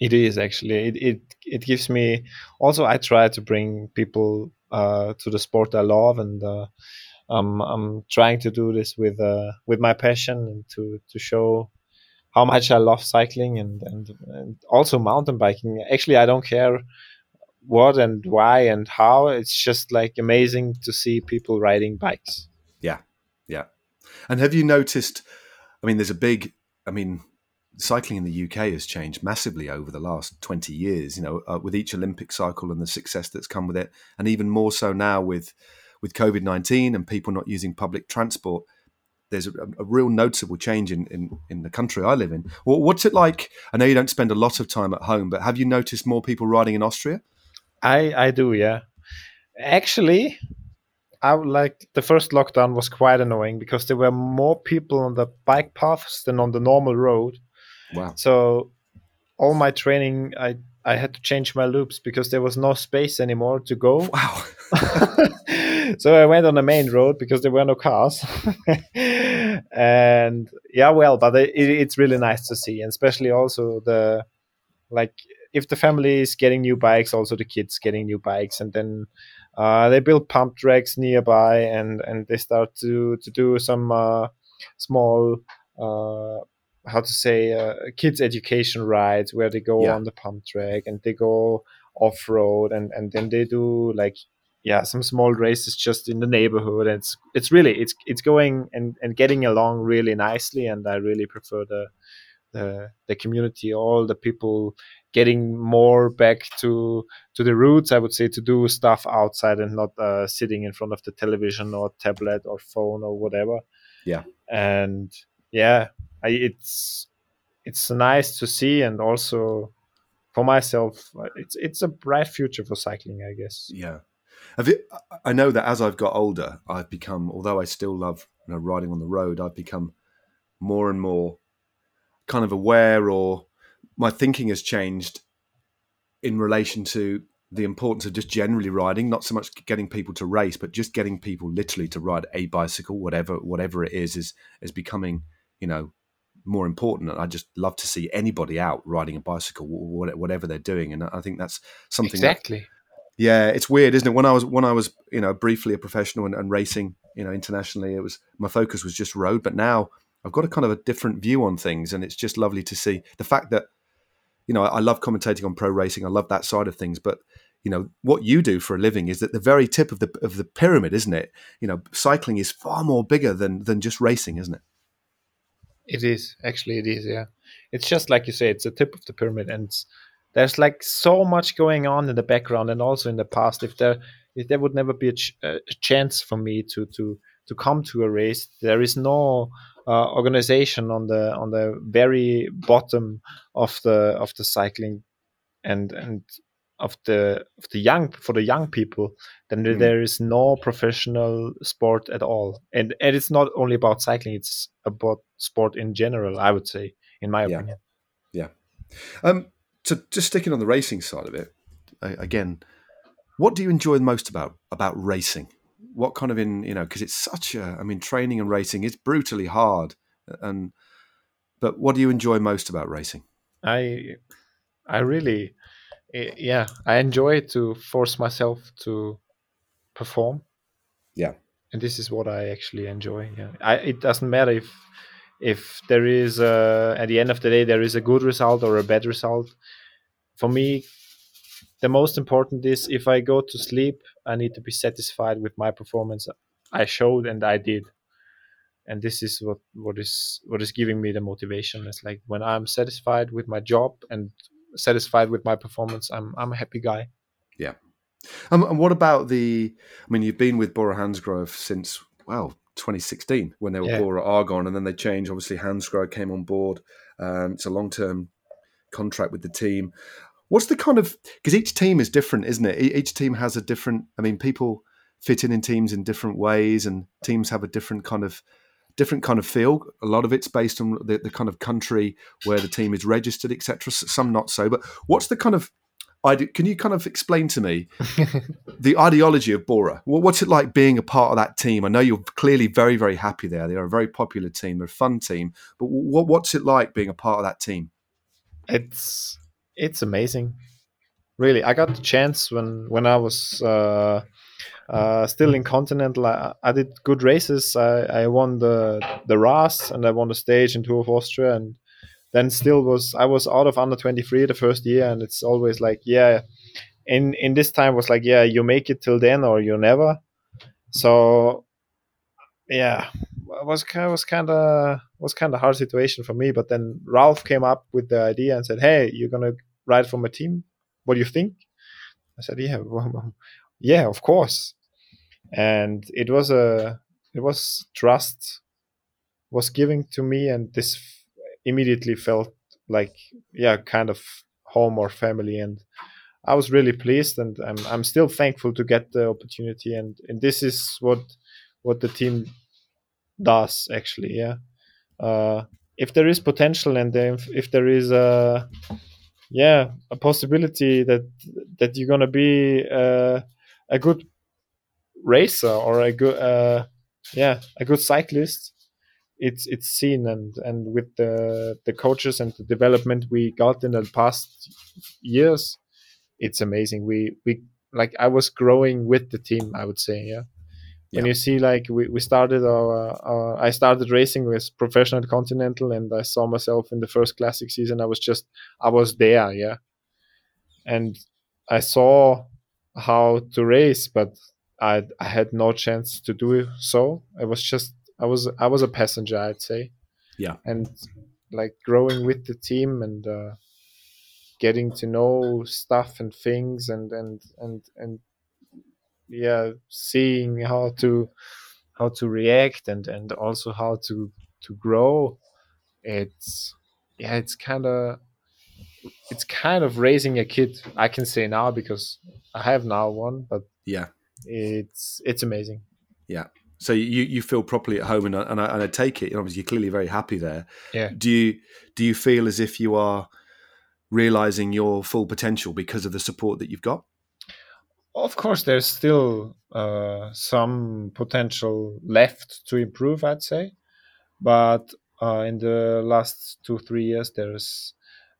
It is actually. It it it gives me. Also, I try to bring people uh, to the sport I love, and uh, um, I'm trying to do this with uh, with my passion and to to show how much I love cycling and and, and also mountain biking. Actually, I don't care what and why and how. It's just like amazing to see people riding bikes.
Yeah, yeah. And have you noticed? I mean, there's a big. I mean, cycling in the UK has changed massively over the last 20 years. You know, uh, with each Olympic cycle and the success that's come with it, and even more so now with with COVID 19 and people not using public transport. There's a, a real noticeable change in, in, in the country I live in. Well, what's it like? I know you don't spend a lot of time at home, but have you noticed more people riding in Austria?
I I do, yeah. Actually, I like the first lockdown was quite annoying because there were more people on the bike paths than on the normal road.
Wow.
So all my training, I I had to change my loops because there was no space anymore to go.
Wow. [laughs]
so I went on the main road because there were no cars. [laughs] and yeah, well, but it, it's really nice to see, and especially also the like if the family is getting new bikes, also the kids getting new bikes, and then uh, they build pump tracks nearby, and and they start to to do some uh, small. Uh, how to say uh, kids education rides where they go
Yeah.
on the pump track and they go off road and and then they do like yeah some small races just in the neighborhood and it's it's really it's it's going and and getting along really nicely and i really prefer the the the community all the people getting more back to to the roots i would say to do stuff outside and not uh, sitting in front of the television or tablet or phone or whatever
Yeah.
and yeah I, it's it's nice to see and also for myself it's it's a bright future for cycling i guess
Yeah. You, I know that as I've got older, I've become, although I still love you know, riding on the road, I've become more and more kind of aware, or my thinking has changed in relation to the importance of just generally riding, not so much getting people to race, but just getting people literally to ride a bicycle, whatever whatever it is, is is becoming you know more important. And I just love to see anybody out riding a bicycle, wh- wh- whatever they're doing, and I think that's something that
exactly
yeah, it's weird, isn't it? When I was when I was you know briefly a professional and, and racing, you know, internationally, it was my focus was just road. But now I've got a kind of a different view on things, and it's just lovely to see the fact that you know I, I love commentating on pro racing. I love that side of things, but you know what you do for a living is at the very tip of the of the pyramid, isn't it? You know, cycling is far more bigger than than just racing, isn't it?
It is actually it is yeah. It's just like you say, it's the tip of the pyramid, and there's like so much going on in the background and also in the past. If there if there would never be a, ch- a chance for me to to to come to a race, there is no uh, organization on the on the very bottom of the of the cycling and and of the of the young for the young people then
Mm.
there is no professional sport at all and and it's not only about cycling it's about sport in general i would say in my opinion. Yeah.
Um, so just sticking on the racing side of it, again, what do you enjoy most about about racing? What kind of in you know because it's such a I mean training and racing is brutally hard, and but what do you enjoy most about racing?
i i really eh, yeah i enjoy to force myself to perform.
Yeah.
and this is what i actually enjoy yeah. I, it doesn't matter if if there is uh, at the end of the day there is a good result or a bad result. For me the most important is if i go to sleep i need to be satisfied with my performance. I showed and i did. And this is what what is what is giving me the motivation. It's like when i'm satisfied with my job and satisfied with my performance i'm i'm a happy guy
Um, and what about the? I mean, you've been with Bora Hansgrohe since well 2016 when they were
Yeah.
Bora Argon, and then they changed. Obviously, Hansgrohe came on board. Um, it's a long term contract with the team. What's the kind of because each team is different, isn't it? Each team has a different. I mean, people fit in in teams in different ways, and teams have a different kind of different kind of feel. A lot of it's based on the, the kind of country where the team is registered, etc. Some not so. But what's the kind of Can you kind of explain to me [laughs] the ideology of Bora? What's it like being a part of that team? I know you're clearly very, very happy there. They're a very popular team. They're a fun team. But wh- what's it like being a part of that team?
it's it's amazing really i got the chance when when i was uh uh, still in continental I, I did good races. I, I won the the ras and i won the stage in tour of austria and then still was i was out of under 23 the first year and it's always like yeah in in this time was like yeah you make it till then or you never. So yeah was kind was kind of was kind of hard situation for me but then ralph came up with the idea and said hey you're gonna ride for my team? What do you think? I said yeah [laughs] yeah of course. And it was a it was trust was giving to me and this immediately felt like yeah kind of home or family. And i was really pleased and i'm, I'm still thankful to get the opportunity. And, and this is what what the team does actually yeah. Uh, if there is potential and if, if there is a yeah a possibility that that you're gonna be uh, a good racer or a good uh, yeah a good cyclist it's it's seen and and with the the coaches and the development we got in the past years it's amazing. We we like i was growing with the team i would say yeah. When
Yeah.
you see like we, we started our, our i started racing with professional continental and i saw myself in the first classic season i was just i was there yeah. And i saw how to race but i i had no chance to do so i was just i was i was a passenger i'd say
Yeah.
and like growing with the team and uh, getting to know stuff and things and and and and yeah seeing how to how to react and and also how to to grow it's yeah it's kind of it's kind of raising a kid i can say now because i have now one but
Yeah.
it's it's amazing Yeah.
So you you feel properly at home, and I, and I, and I take it. Obviously, you're clearly very happy there.
Yeah.
Do you do you feel as if you are realizing your full potential because of the support that you've got?
of course there's still uh, some potential left to improve i'd say but uh, in the last two three years there's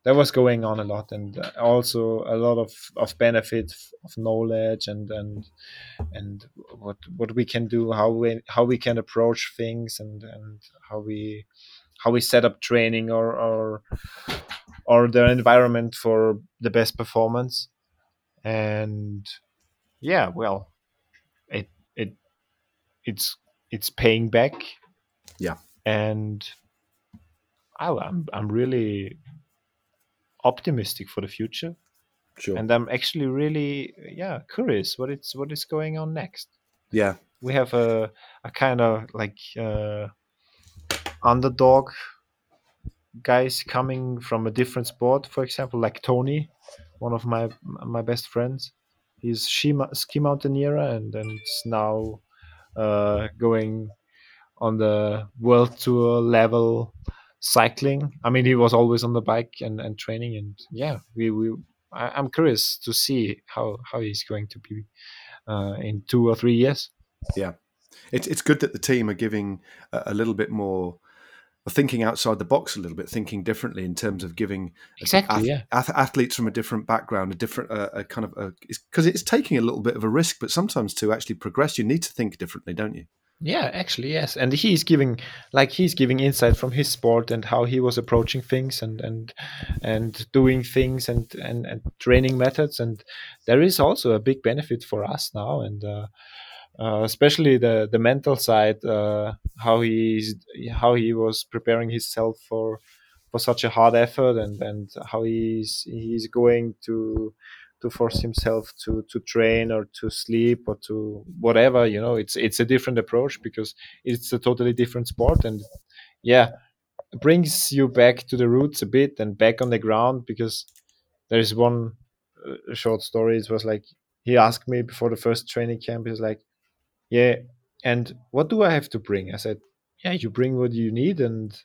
there was going on a lot and uh, also a lot of, of benefit of knowledge and and and what what we can do how we how we can approach things and and how we how we set up training or or or the environment for the best performance and yeah well it it it's it's paying back
Yeah.
and I, i'm i'm really optimistic for the future
Sure.
and i'm actually really yeah curious what it's what is going on next
yeah.
we have a a kind of like uh, underdog guys coming from a different sport for example like tony one of my my best friends he's ski, ski mountaineer and and is now uh, going on the world tour level cycling i mean he was always on the bike and, and training and yeah we, we I, i'm curious to see how how he's going to be uh, in two or three years Yeah.
It's it's good that the team are giving a, a little bit more. Thinking outside the box a little bit, thinking differently in terms of giving
Exactly,
ath-
yeah.
ath- athletes from a different background, a different, uh, a kind of, because it's, taking a little bit of a risk, but sometimes to actually progress, you need to think differently, don't you?
Yeah, actually, yes. And he's giving like he's giving insight from his sport and how he was approaching things and and and doing things and and, and training methods. And there is also a big benefit for us now, and uh, uh, especially the the mental side, uh, how he's how he was preparing himself for for such a hard effort, and and how he's he's going to to force himself to to train or to sleep or to whatever you know it's it's a different approach because it's a totally different sport and yeah brings you back to the roots a bit and back on the ground because there is one uh, short story. It was like he asked me before the first training camp. He was like, "Yeah, and what do I have to bring?" I said, "Yeah, you bring what you need, and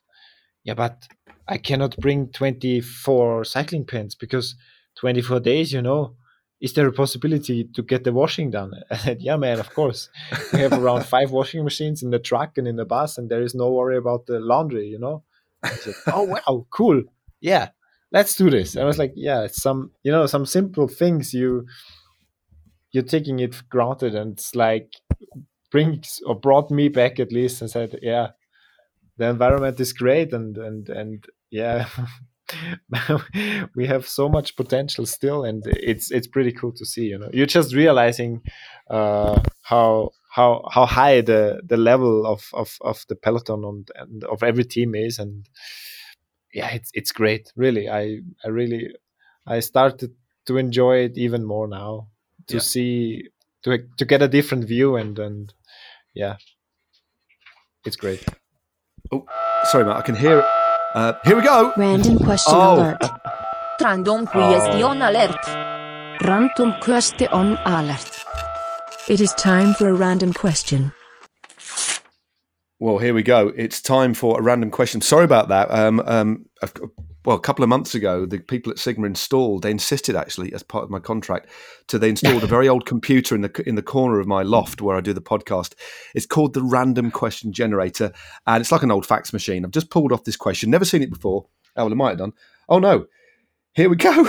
yeah, but I cannot bring 24 cycling pants because 24 days, you know." Is there a possibility to get the washing done? I [laughs] said, Yeah, man, of course. We have around five washing machines in the truck and in the bus, and there is no worry about the laundry, you know? I said, Oh, wow, cool. Yeah, let's do this. I was like, Yeah, it's some, you know, some simple things you, you're taking it for granted, and it's like brings or brought me back at least and said, Yeah, the environment is great, and, and, and yeah. [laughs] [laughs] we have so much potential still and it's it's pretty cool to see you know you're just realizing uh, how how how high the the level of of, of the peloton and, and of every team is and yeah it's it's great really i i really i started to enjoy it even more now to
Yeah.
see to to get a different view and and yeah it's great Oh,
Sorry, Matt, I can hear. Uh, here we go.
Random question
Oh.
alert. [laughs]
Random question alert.
Random question alert. It is time for a random question.
Well, here we go. It's time for a random question. Sorry about that. Um, um, a- well, a couple of months ago, the people at Sigma installed. They insisted, actually, as part of my contract, to they installed a [laughs] very old computer in the in the corner of my loft where I do the podcast. It's called the Random Question Generator, and it's like an old fax machine. I've just pulled off this question. Never seen it before. Oh, well, I might have done. Oh no, here we go.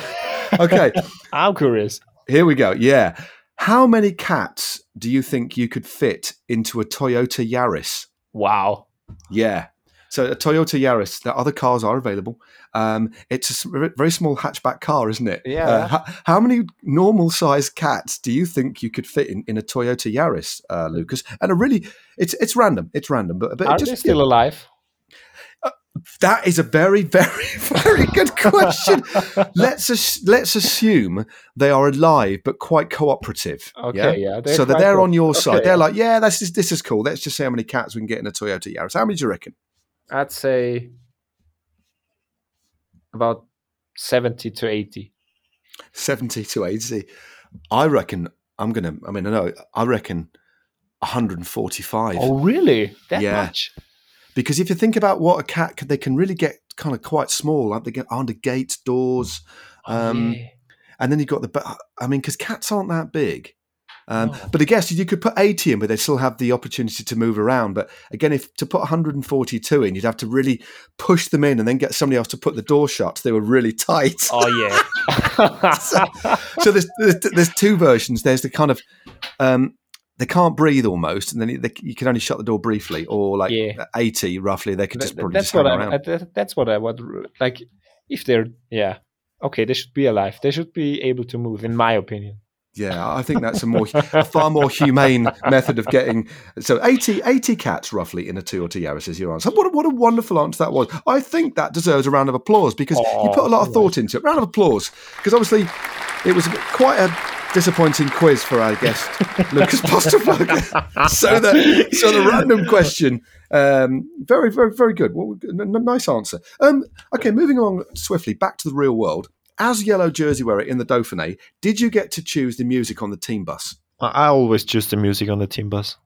[laughs] okay, [laughs]
i'm curious
here we go. Yeah, how many cats do you think you could fit into a Toyota Yaris?
wow
Yeah. So a Toyota Yaris, the other cars are available. Um, it's a very small hatchback car, isn't it?
Yeah.
Uh, how, how many normal sized cats do you think you could fit in, in a Toyota Yaris, uh, Lucas? And a really, it's it's random. It's random, but, but
are
just
they still alive
that is a very, [laughs] very, very good question. let's as, let's assume they are alive but quite cooperative.
Okay, yeah, they're
so that they're on your side. They're like, yeah, this is this is cool. Let's just see how many cats we can get in a Toyota Yaris. How many do you reckon?
I'd say about 70 to 80.
70 to 80. I reckon I'm going to, I mean, I know, I reckon 145.
Oh, really? That
Yeah.
much?
Because if you think about what a cat can, they can really get kind of quite small. Like they get under gates, doors. Um,
Yeah.
And then you've got the, I mean, because cats aren't that big. Um,
No.
But I guess you could put 80 in, but they'd still have the opportunity to move around. But again, if to put 142 in, you'd have to really push them in and then get somebody else to put the door shut. They were really tight.
Oh, yeah. [laughs] [laughs]
so there's, there's there's two versions. There's the kind of um, they can't breathe almost, and then they, you can only shut the door briefly, or like
Yeah.
80 roughly. They could just
Th-
probably
that's
just
what I. I- that's what I would like. If they're, yeah. Okay, they should be alive. They should be able to move, in my opinion.
Yeah, I think that's a more a far more humane method of getting so 80, 80 cats roughly in a two or two Yaris is your answer. What a, what a wonderful answer that was. I think that deserves a round of applause because you put a lot of thought into it. Round of applause because obviously it was quite a disappointing quiz for our guest [laughs] Lucas Pöstlberger. [laughs] so the so the random question, um, very very very good. Well, nice answer. Um, okay, moving along swiftly back to the real world. As yellow jersey wearer in the Dauphiné, did you get to choose the music on the team bus?
I always choose the music on the team bus.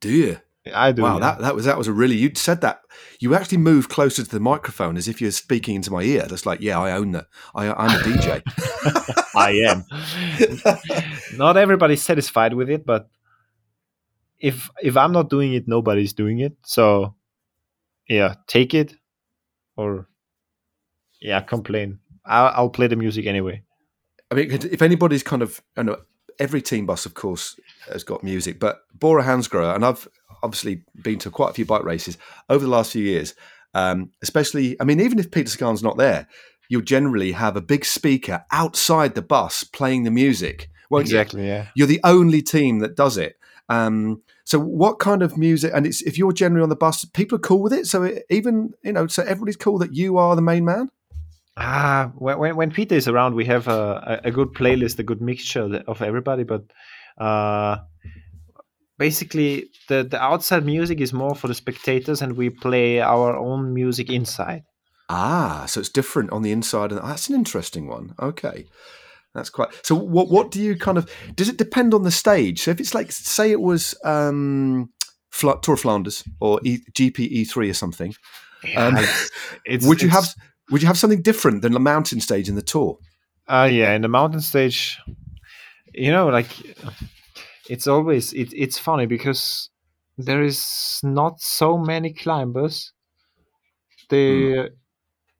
Do you?
I do.
Wow,
yeah.
that, that was that was a really you said that you actually moved closer to the microphone as if you're speaking into my ear. That's like, yeah, I own that. I, I'm a DJ. [laughs] [laughs]
I am. not everybody's satisfied with it, but if if I'm not doing it, nobody's doing it. So yeah, take it or yeah, complain. I'll, I'll play the music anyway.
I mean, if anybody's kind of, I know every team bus, of course, has got music, but Bora Hansgrohe, and I've obviously been to quite a few bike races over the last few years, um, especially, I mean, even if Peter Sagan's not there, you'll generally have a big speaker outside the bus playing the music, you?
exactly. Yeah.
You're the only team that does it. Um, so what kind of music? And it's if you're generally on the bus, people are cool with it. So it, even you know, so everybody's cool that you are the main man.
Ah, when, when when Peter is around, we have a, a good playlist, a good mixture of everybody. But uh, basically, the the outside music is more for the spectators, and we play our own music inside.
Ah, so it's different on the inside. And that's an interesting one. Okay. That's quite. So, what what do you kind of? Does it depend on the stage? So, if it's like, say, it was um, Fla- Tour of Flanders or e- GP E3 or something, um,
it's, it's-
would you have would you have something different than the mountain stage in the tour?
Uh, yeah, in the mountain stage, you know, like it's always it, it's funny because there is not so many climbers. They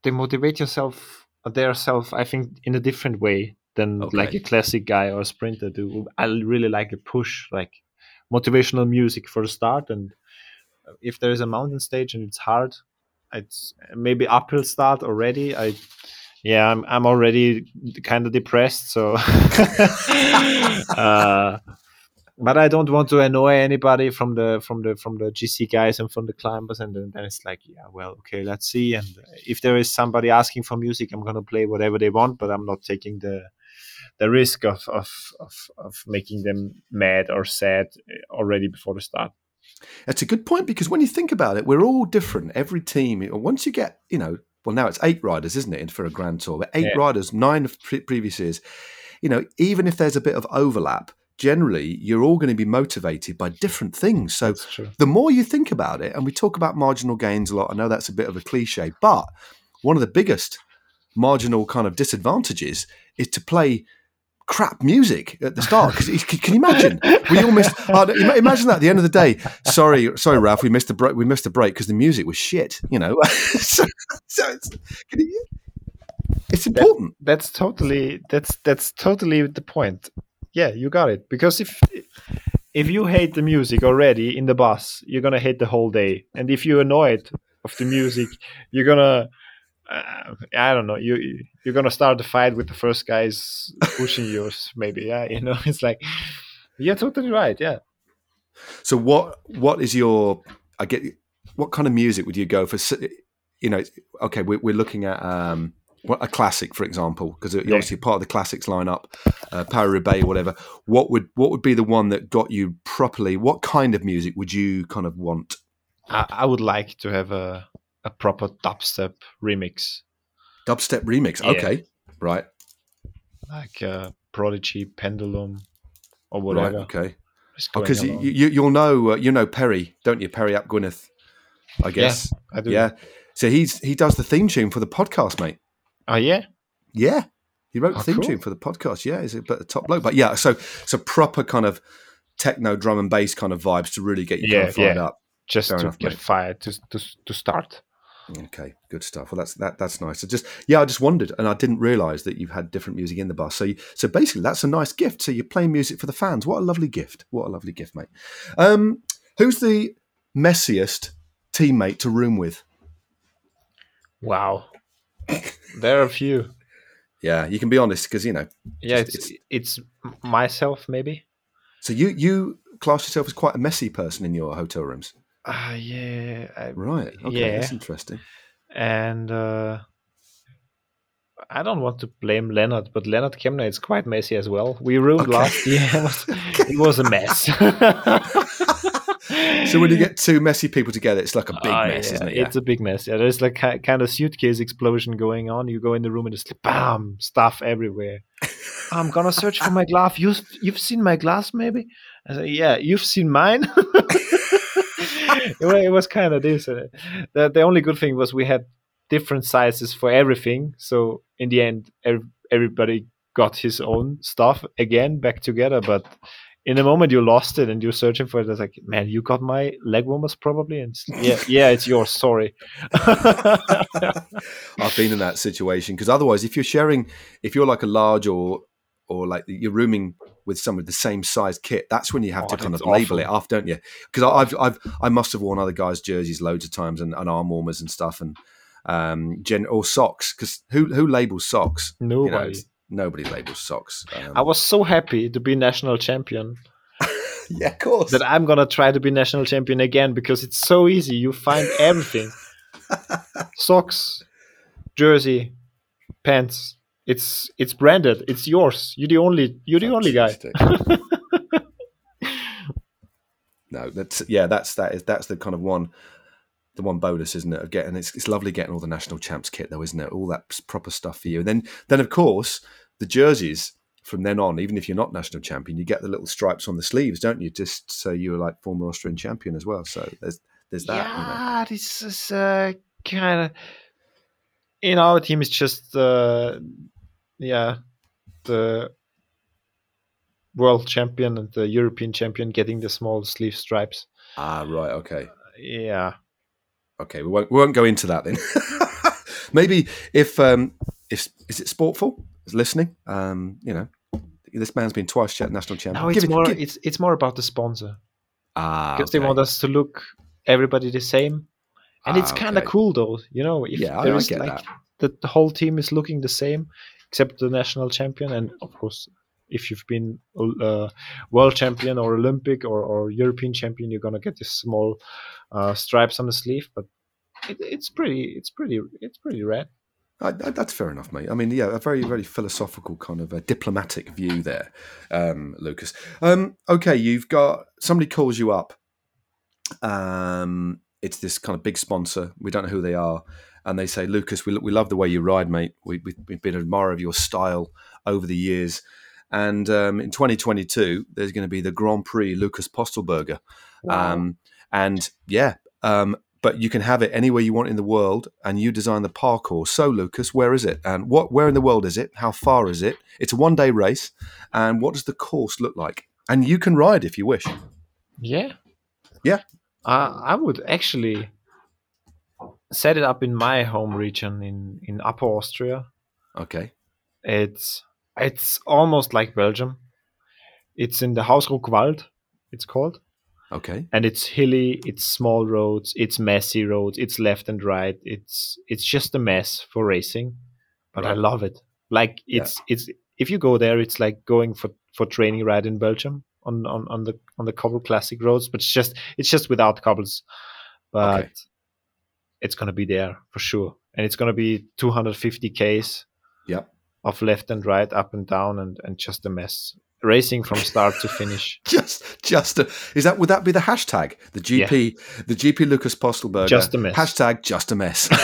they motivate yourself their self, I think, in a different way than like a classic guy or a sprinter do. I really like a push, like motivational music for the start, and if there is a mountain stage and it's hard, it's maybe uphill start already. I yeah, I'm I'm already kind of depressed, so [laughs] uh, but I don't want to annoy anybody from the from the from the GC guys and from the climbers, and then, then it's like, yeah, well, okay, let's see. And if there is somebody asking for music, I'm gonna play whatever they want, but I'm not taking the the risk of of of, of making them mad or sad already before the start.
That's a good point because when you think about it, we're all different. Every team, once you get, you know, well, now it's eight riders, isn't it, for a Grand Tour? But eight
Yeah.
riders, nine of pre- previous years. You know, even if there's a bit of overlap, generally you're all going to be motivated by different things. So the more you think about it, and we talk about marginal gains a lot. I know that's a bit of a cliche, but one of the biggest marginal kind of disadvantages is to play crap music at the start. Because can you imagine? We all missed. Uh, imagine that at the end of the day. Sorry, sorry, Ralph. We missed a break. We missed a break because the music was shit. You know. [laughs] so, so it's, you- it's important.
that's totally that's that's totally the point yeah you got it because if if you hate the music already in the bus you're gonna hate the whole day and if you're annoyed of the music you're gonna uh, i don't know you you're gonna start the fight with the first guys pushing you [laughs] maybe yeah you know [laughs] it's like you're totally right yeah
So what what is your? I get. What kind of music would you go for? You know, okay, we're, we're looking at um, what- a classic, for example, because you're
Yeah.
obviously part of the classics lineup, uh, Paris Roubaix, whatever. What would what would be the one that got you properly? What kind of music would you kind of want?
i, I would like to have a a proper dubstep remix
Dubstep remix.
Yeah.
Okay, right,
like uh, prodigy pendulum or
right, okay.
is
Because you, you you'll know uh, you know Perry, don't you? Perry Up Gwyneth, I guess.
I do.
Yeah. So he's he does the theme tune for the podcast, mate.
Oh yeah.
Yeah, he wrote the
Oh,
theme
cool.
tune for the podcast. Yeah, he's a bit of top bloke. But yeah, so it's a proper kind of techno drum and bass kind of vibes to really get you kind of fired
yeah.
up.
Just
Fair
to
enough,
get
mate.
fired to, to to start.
Okay, good stuff. Well, that's that that's nice. So just yeah, I just wondered, and I didn't realise that you had different music in the bus. So you, so basically, that's a nice gift. So you're playing music for the fans. What a lovely gift. What a lovely gift, mate. Um, who's the messiest teammate to room with?
Wow. there are a few.
Yeah, you can be honest because you know.
Yeah,
Just-
it's it's myself maybe.
So you you class yourself as quite a messy person in your hotel rooms,
Ah yeah. I,
right? Okay,
Yeah.
that's interesting.
and uh, I don't want to blame Lennard, but Lennard Kämna is quite messy as well. We roomed
Okay.
last year. [laughs] It was, it was a mess. [laughs]
So when you get two messy people together, it's like a big
Ah,
mess,
yeah,
isn't it? Yeah.
It's a big mess. Yeah, there's like ki- kind of suitcase explosion going on. You go in the room and it's like bam, stuff everywhere. I'm gonna search for my glove. You've you've seen my glass, maybe? I said, yeah, you've seen mine. [laughs] it, wa- it was kind of uh, The the only good thing was we had different sizes for everything. So in the end, ev- everybody got his own stuff again back together. But in the moment you lost it and you're searching for it, it's like, man, you got my leg warmers probably, and yeah, yeah, it's yours. Sorry. [laughs]
I've been in that situation because otherwise, if you're sharing, if you're like a large or or like you're rooming with someone with the same size kit, that's when you have
Oh,
to kind of label
awful.
it off, don't you? Because I've I've I must have worn other guys' jerseys loads of times and, and arm warmers and stuff and um gen or socks because who who labels socks? You know,
Nobody.
nobody labels socks. Um,
I was so happy to be national champion [laughs]
yeah, of course.
that I'm gonna try to be national champion again because it's so easy. You find everything: [laughs] socks, jersey, pants. It's it's branded. It's yours. You're the only. You're the only guy. [laughs]
No, that's yeah, that's that is that's the kind of one the one bonus, isn't it? Of getting it's, it's lovely getting all the national champs kit, though, isn't it? All that proper stuff for you. And then, then of course, the jerseys from then on. Even if you're not national champion, you get the little stripes on the sleeves, don't you? Just so you're like former Austrian champion as well. So there's there's that. you know.
yeah, this is uh, kind of in our team. It's just uh, yeah, the world champion and the European champion getting the small sleeve stripes.
Ah, right. Okay.
Yeah,
Okay. We won't we won't go into that then. [laughs] Maybe if um if is it Sportful is listening, um you know. This man's been twice national champion.
no, it's
Give it-
more
give-
it's it's more about the sponsor
ah,
because
okay.
they want us to look everybody the same, and it's
Ah,
kind of
okay.
cool though. You know, if
Yeah, I-
there
I
is
get
like
that.
the, the whole team is looking the same except the national champion, and of course. If you've been uh, world champion or Olympic or, or European champion, you're gonna get these small uh, stripes on the sleeve. But it, it's pretty, it's pretty, it's pretty
I- that's fair enough, mate. I mean, yeah, a very, very philosophical kind of a diplomatic view there, um, Lucas. Um, okay, you've got somebody calls you up. Um, it's this kind of big sponsor. We don't know who they are, and they say, "Lucas, we, we love the way you ride, mate. We, we've been an admirer of your style over the years." And um, in 2022, there's going to be the Grand Prix Lucas Pöstlberger. Um, and yeah, um, but you can have it anywhere you want in the world, and you design the parcours. So, Lucas, where is it, and what? Where in the world is it? How far is it? It's a one-day race, and what does the course look like? And you can ride if you wish.
Yeah.
Yeah.
Uh, I would actually set it up in my home region in, in Upper Austria.
Okay.
It's it's almost like Belgium. It's in the Hausruckwald, it's called.
Okay.
And it's hilly, it's small roads, it's messy roads, it's left and right. It's it's just a mess for racing. But I love it. Like
Yeah.
it's it's if you go there it's like going for, for training ride in Belgium on, on, on the on the cobble classic roads, but it's just it's just without cobbles. But
Okay.
It's gonna be there for sure. And it's gonna be two hundred fifty Ks
Yep.
of left and right, up and down, and, and just a mess. Racing from start to finish. [laughs]
Just, just a, is that would that be the hashtag? The GP, the GP Lucas Pöstlberger.
Just a mess.
Hashtag just a mess. [laughs]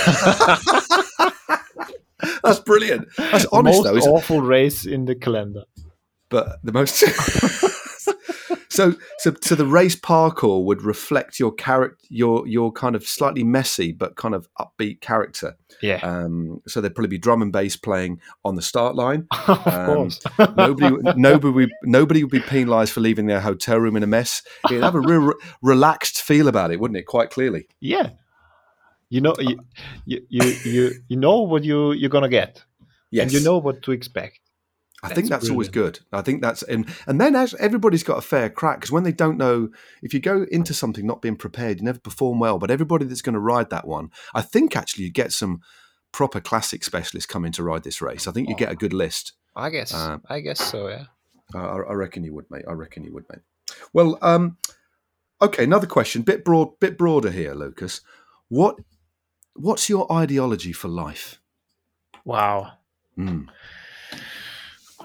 [laughs] That's brilliant. That's honest
most
though. It?
awful race in the calendar.
but the most so so so the race parcours would reflect your character your your kind of slightly messy but kind of upbeat character.
Yeah,
um so there'd probably be drum and bass playing on the start line. [laughs]
Of
um,
course.
nobody nobody would, nobody would be penalized for leaving their hotel room in a mess. It'd have a real re- relaxed feel about it wouldn't it quite clearly?
Yeah, you know, you, you you you you know what you you're gonna get,
yes
and you know what to expect.
I think
That's
that's always good. I think that's and and then as everybody's got a fair crack because when they don't know if you go into something not being prepared, you never perform well. But everybody that's going to ride that one, I think actually you get some proper classic specialists coming to ride this race. I think you get a good list.
I guess.
Um,
I guess so. Yeah.
I, I reckon you would, mate. I reckon you would, mate. Well, um, okay. Another question, bit broad, bit broader here, Lucas. What what's your ideology for life?
Wow.
Mm.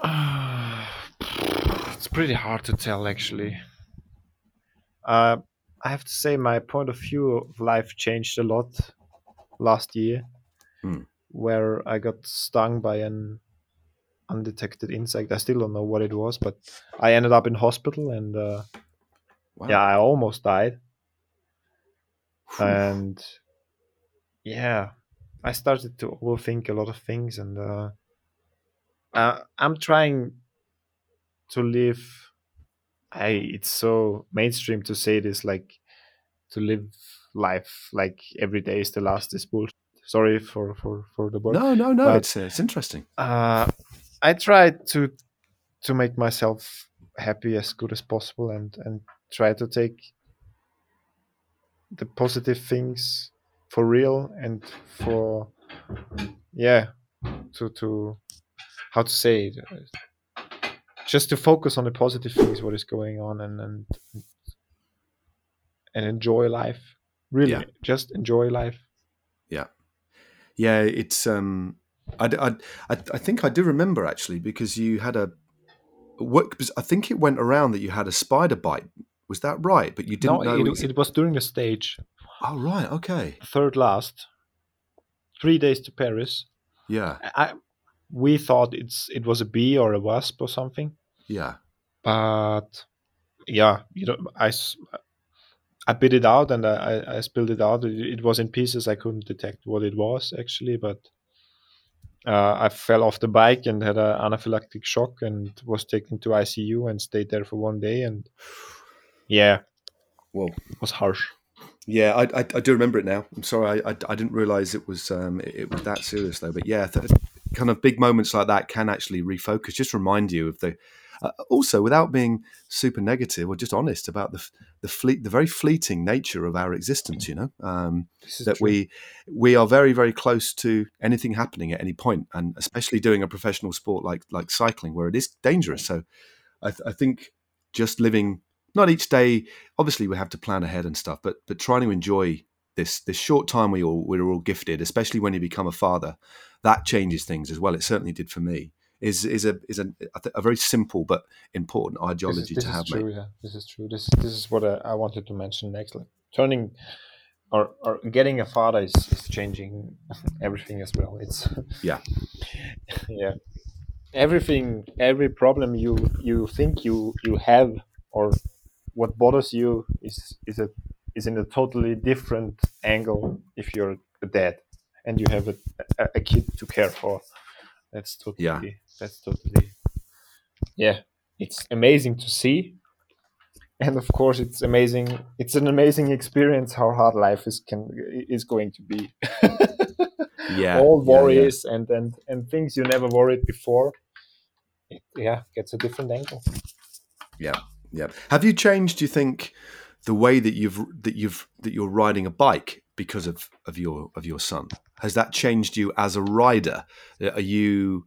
[sighs]
it's pretty hard to tell, actually. Uh, I have to say, my point of view of life changed a lot last year,
Hmm.
where I got stung by an undetected insect. I still don't know what it was, but I ended up in hospital, and uh,
Wow.
yeah, I almost died.
Phew.
and yeah i started to overthink a lot of things and uh, uh, i'm trying to live i it's so mainstream to say this like to live life like every day is the last is bullshit sorry for for for the word
no, no, no.
but-
it's uh, it's interesting.
uh, I try to to make myself happy as good as possible and and try to take the positive things for real and for yeah to to how to say it uh, just to focus on the positive things what is going on and and and enjoy life really
Yeah.
just enjoy life
Yeah, yeah. it's um, I, I, I- I think I do remember actually because you had a because I think it went around that you had a spider bite. Was that right? But you didn't
no
know.
it,
exa-
it was during the stage
Oh right, okay,
third last, three days to Paris.
yeah,
I, we thought it's it was a bee or a wasp or something,
yeah,
but yeah, you know, I I bit it out and I, I, spilled it out. It, it was in pieces. I couldn't detect what it was actually, but uh, I fell off the bike and had an anaphylactic shock and was taken to ICU and stayed there for one day. And yeah,
Well,
it was harsh.
yeah, I, I, I do remember it now. I'm sorry, I, I, I didn't realize it was um, it, it was that serious though. But yeah, th- kind of big moments like that can actually refocus, just remind you of the. Uh, also, without being super negative or just honest about the the fleet, the very fleeting nature of our existence, you know, um, that
true.
we we are very very close to anything happening at any point, and especially doing a professional sport like like cycling, where it is dangerous. So, I, th- I think just living not each day. Obviously, we have to plan ahead and stuff, but but trying to enjoy this this short time we all we're all gifted, especially when you become a father, that changes things as well. It certainly did for me. Is is a is a, a very simple but important
this is,
ideology
this
to
is
have,
true.
mate.
Yeah, this is true. This this is what I, I wanted to mention next. Like turning or or getting a father is, is changing [laughs] everything as well. It's [laughs]
Yeah.
yeah. Everything, every problem you you think you you have or what bothers you is is a is in a totally different angle if you're a dad and you have a, a, a kid to care for. That's totally
Yeah.
that's totally yeah. It's amazing to see. And of course it's amazing it's an amazing experience how hard life is can is going to be. [laughs]
Yeah,
All
yeah, yeah.
worries and, and and things you never worried before. It, yeah, gets a different angle.
Yeah, yeah. Have you changed? Do you think the way that you've that you've that you're riding a bike because of of your of your son has that changed you as a rider? Uh, are you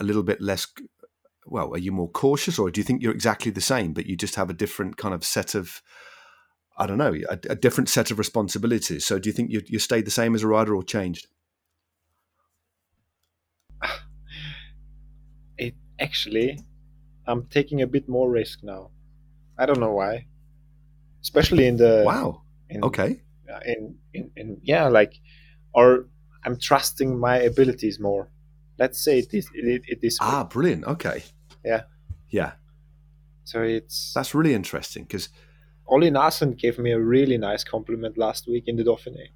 a little bit less? Well, are you more cautious, or do you think you're exactly the same, but you just have a different kind of set of I don't know, a, a different set of responsibilities. So, do you think you you stayed the same as a rider or changed? [sighs]
it actually i'm taking a bit more risk now i don't know why especially in the
wow.
in,
Okay.
Uh, in, in in yeah like or i'm trusting my abilities more let's say it is it, it is
Ah, brilliant. Okay.
Yeah.
Yeah.
so it's
That's really interesting because
Ollie Naesen gave me a really nice compliment last week in the Dauphiné.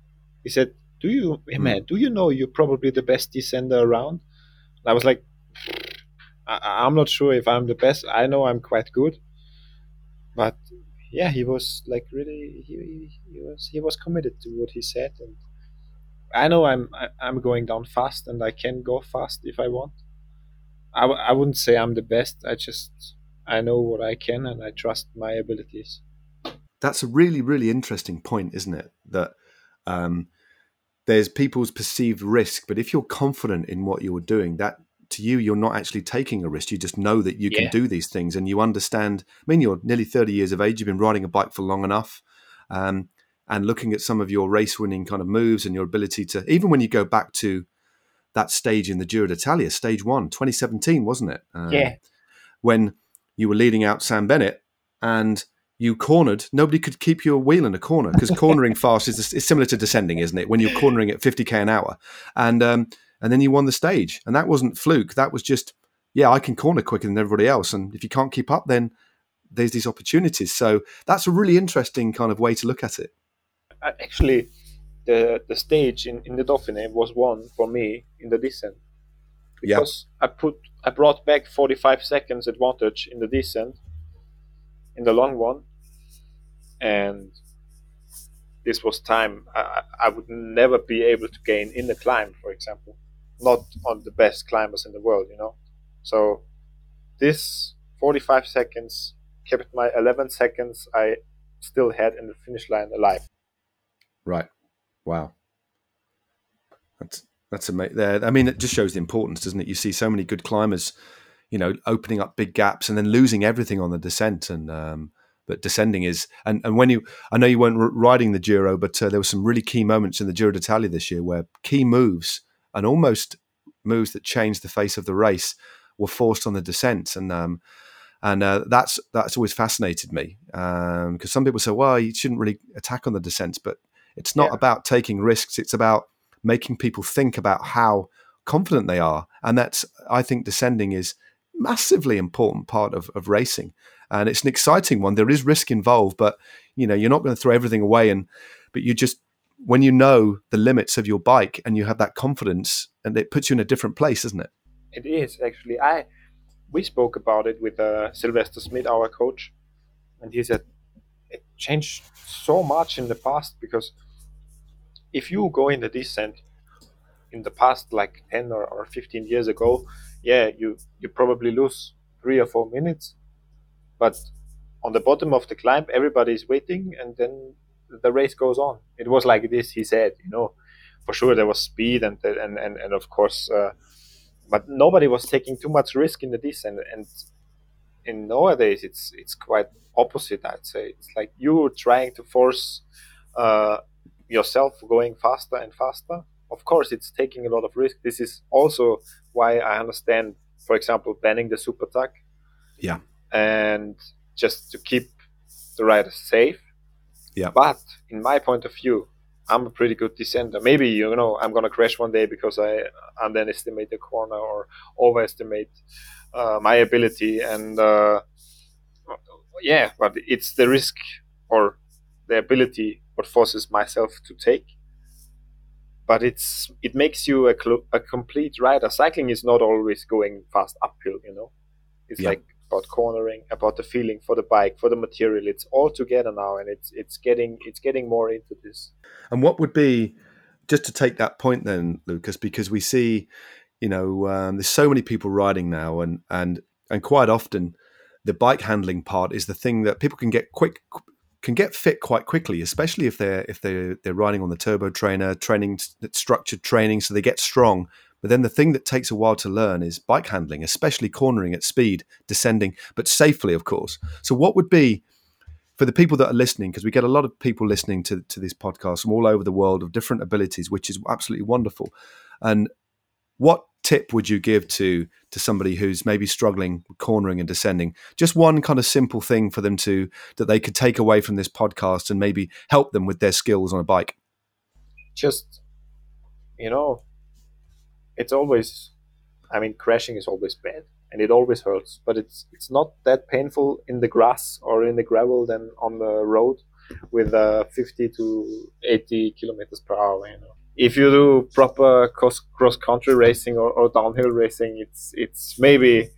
He said, "Do you, hey
Hmm.
man? Do you know you're probably the best descender around?" And I was like, I- "I'm not sure if I'm the best. I know I'm quite good, but yeah, he was like really, he, he was he was committed to what he said, and I know I'm I, I'm going down fast, and I can go fast if I want. I, w- I wouldn't say I'm the best. I just I know what I can, and I trust my abilities."
that's a really really interesting point isn't it that um, there's people's perceived risk but if you're confident in what you're doing that to you you're not actually taking a risk. You just know that you can do these things. And you understand i mean you're nearly 30 years of age. You've been riding a bike for long enough um, and looking at some of your race winning kind of moves and your ability to even when you go back to that stage in the Giro d'Italia stage one 2017 wasn't it? Um,
Yeah.
when you were leading out Sam Bennett and you cornered, nobody could keep your wheel in a corner because cornering [laughs] fast is, is similar to descending, isn't it? When you're cornering at 50k an hour, and um, and then you won the stage, and that wasn't fluke. That was just, yeah, I can corner quicker than everybody else, and if you can't keep up, then there's these opportunities. So that's a really interesting kind of way to look at it.
Uh, actually the the stage in, in the Dauphiné was won for me in the descent because I put I brought back 45 seconds advantage in the descent in the long one and this was time I I would never be able to gain in the climb for example not on the best climbers in the world you know so this 45 seconds kept my 11 seconds I still had in the finish line alive
Right. Wow. That's that's amazing. There, I mean, it just shows the importance, doesn't it? You see so many good climbers, you know, opening up big gaps and then losing everything on the descent. And um, but descending is, and and when you, I know you weren't riding the Giro, but uh, there were some really key moments in the Giro d'Italia this year where key moves and almost moves that changed the face of the race were forced on the descent. And um, and uh, that's that's always fascinated me because some people say, well, you shouldn't really attack on the descents, but It's not
Yeah.
about taking risks. It's about making people think about how confident they are, and that's I think descending is massively important part of, of racing, and it's an exciting one. There is risk involved, but you know you're not going to throw everything away, and but you just when you know the limits of your bike and you have that confidence, and it puts you in a different place, isn't it?
It is actually. I we spoke about it with uh, Sylwester Szmyd, our coach, and he said it changed so much in the past because if you go in the descent in the past, like ten or, or fifteen years ago, yeah, you you probably lose three or four minutes, but on the bottom of the climb, everybody is waiting, and then the race goes on. It was like this, he said. You know, for sure there was speed and and and, and of course. Uh, but nobody was taking too much risk in the descent and in nowadays it's it's quite opposite i'd say it's like you're trying to force uh, yourself going faster and faster of course it's taking a lot of risk this is also why i understand for example banning the super tuck
Yeah.
and just to keep the riders safe
Yeah.
but in my point of view i'm a pretty good descender maybe you know i'm gonna crash one day because i underestimate the corner or overestimate uh, my ability and uh, yeah but it's the risk or the ability what forces myself to take but it's it makes you a, cl- a complete rider cycling is not always going fast uphill you know it's
Yeah.
like about cornering about the feeling for the bike for the material it's all together now and it's it's getting it's getting more into this
And what would be just to take that point then, Lukas, because we see, you know, um, there's so many people riding now, and and and quite often, the bike handling part is the thing that people can get quick can get fit quite quickly, especially if they're if they're they're riding on the turbo trainer, training structured training, so they get strong. But then the thing that takes a while to learn is bike handling, especially cornering at speed, descending, but safely, of course. So, what would be for the people that are listening, because we get a lot of people listening to, to this podcast from all over the world of different abilities, which is absolutely wonderful. And what tip would you give to to somebody who's maybe struggling with cornering and descending? Just one kind of simple thing for them to that they could take away from this podcast and maybe help them with their skills on a bike.
just you know it's always i mean crashing is always bad and it always hurts but it's it's not that painful in the grass or in the gravel than on the road with uh, 50 to 80 kilometers per hour you know. If you do proper cross cross country racing or, or downhill racing it's it's maybe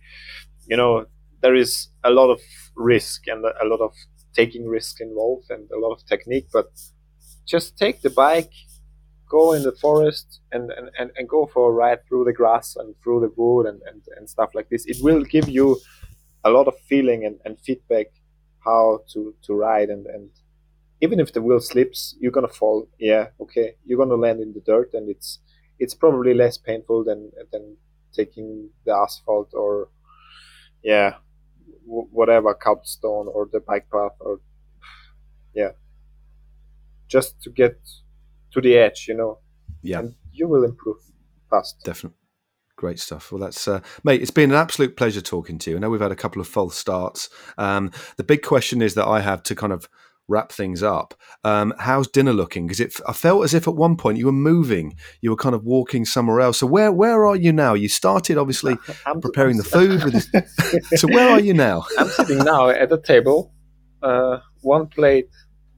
you know there is a lot of risk and a lot of taking risk involved and a lot of technique but just take the bike go in the forest and, and, and, and go for a ride through the grass and through the wood and, and, and stuff like this. It will give you a lot of feeling and, and feedback how to, to ride and, and even if the wheel slips, you're gonna fall. Yeah, okay. You're gonna land in the dirt and it's it's probably less painful than than taking the asphalt or yeah, w- whatever cobblestone or the bike path or yeah. Just to get to the edge, you know,
Yeah,
and you will improve fast.
definitely. Great stuff. Well, that's uh, mate. It's been an absolute pleasure talking to you. I know we've had a couple of false starts. Um, the big question is that I have to kind of wrap things up. Um, how's dinner looking? Because it, I felt as if at one point you were moving, you were kind of walking somewhere else. So where where are you now? You started obviously [laughs]
I'm
preparing the food. With this, [laughs] so where are you now?
I'm sitting now at a table. Uh, one plate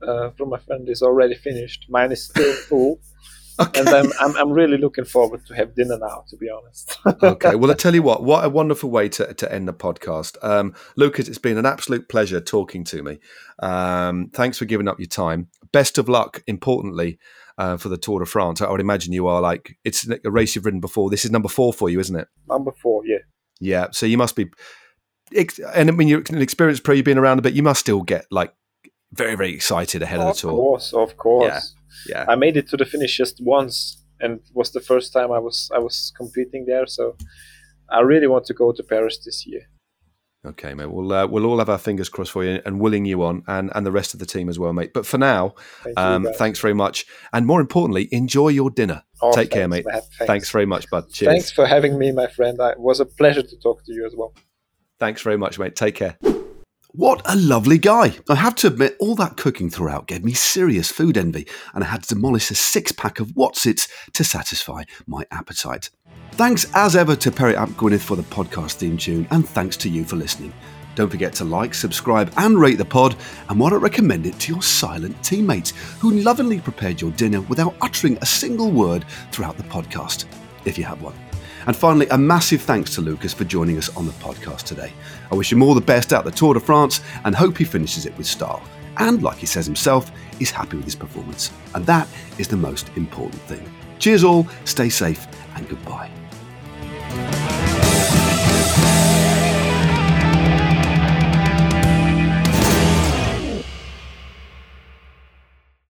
uh, from my friend is already finished. Mine is still full, [laughs] and I'm, I'm I'm really looking forward to have dinner now. To be honest. [laughs]
okay. Well, I tell you what. What a wonderful way to, to end the podcast, um, Lukas. It's been an absolute pleasure talking to me. Um, thanks for giving up your time. Best of luck. Importantly, uh, for the Tour de France. I would imagine you are like it's a race you've ridden before. This is number four for you, isn't it?
Number four, yeah.
Yeah. So you must be. And I mean, you're an experienced pro. You've been around a bit. You must still get like very, very excited ahead of the tour.
Of course, of course.
Yeah. yeah.
I made it to the finish just once, and it was the first time I was I was competing there. So I really want to go to Paris this year.
Okay, mate. We'll uh, we'll all have our fingers crossed for you and willing you on, and and the rest of the team as well, mate. But for now,
Thank
um, thanks very much, and more importantly, enjoy your dinner.
Oh,
Take care, mate.
man.
Thanks. very much, bud. Cheers.
Thanks for having me, my friend. It was a pleasure to talk to you as well.
Thanks very much, mate. Take care. What a lovely guy. I have to admit, all that cooking throughout gave me serious food envy, and I had to demolish a six pack of Wotsits to satisfy my appetite. Thanks as ever to Perry Ap Gwyneth for the podcast theme tune, and thanks to you for listening. Don't forget to like, subscribe, and rate the pod, and why not recommend it to your silent teammates who lovingly prepared your dinner without uttering a single word throughout the podcast, if you have one. And finally, a massive thanks to Lukas for joining us on the podcast today. I wish him all the best out the Tour de France and hope he finishes it with style. And, like he says himself, is happy with his performance. And that is the most important thing. Cheers all, stay safe, and goodbye.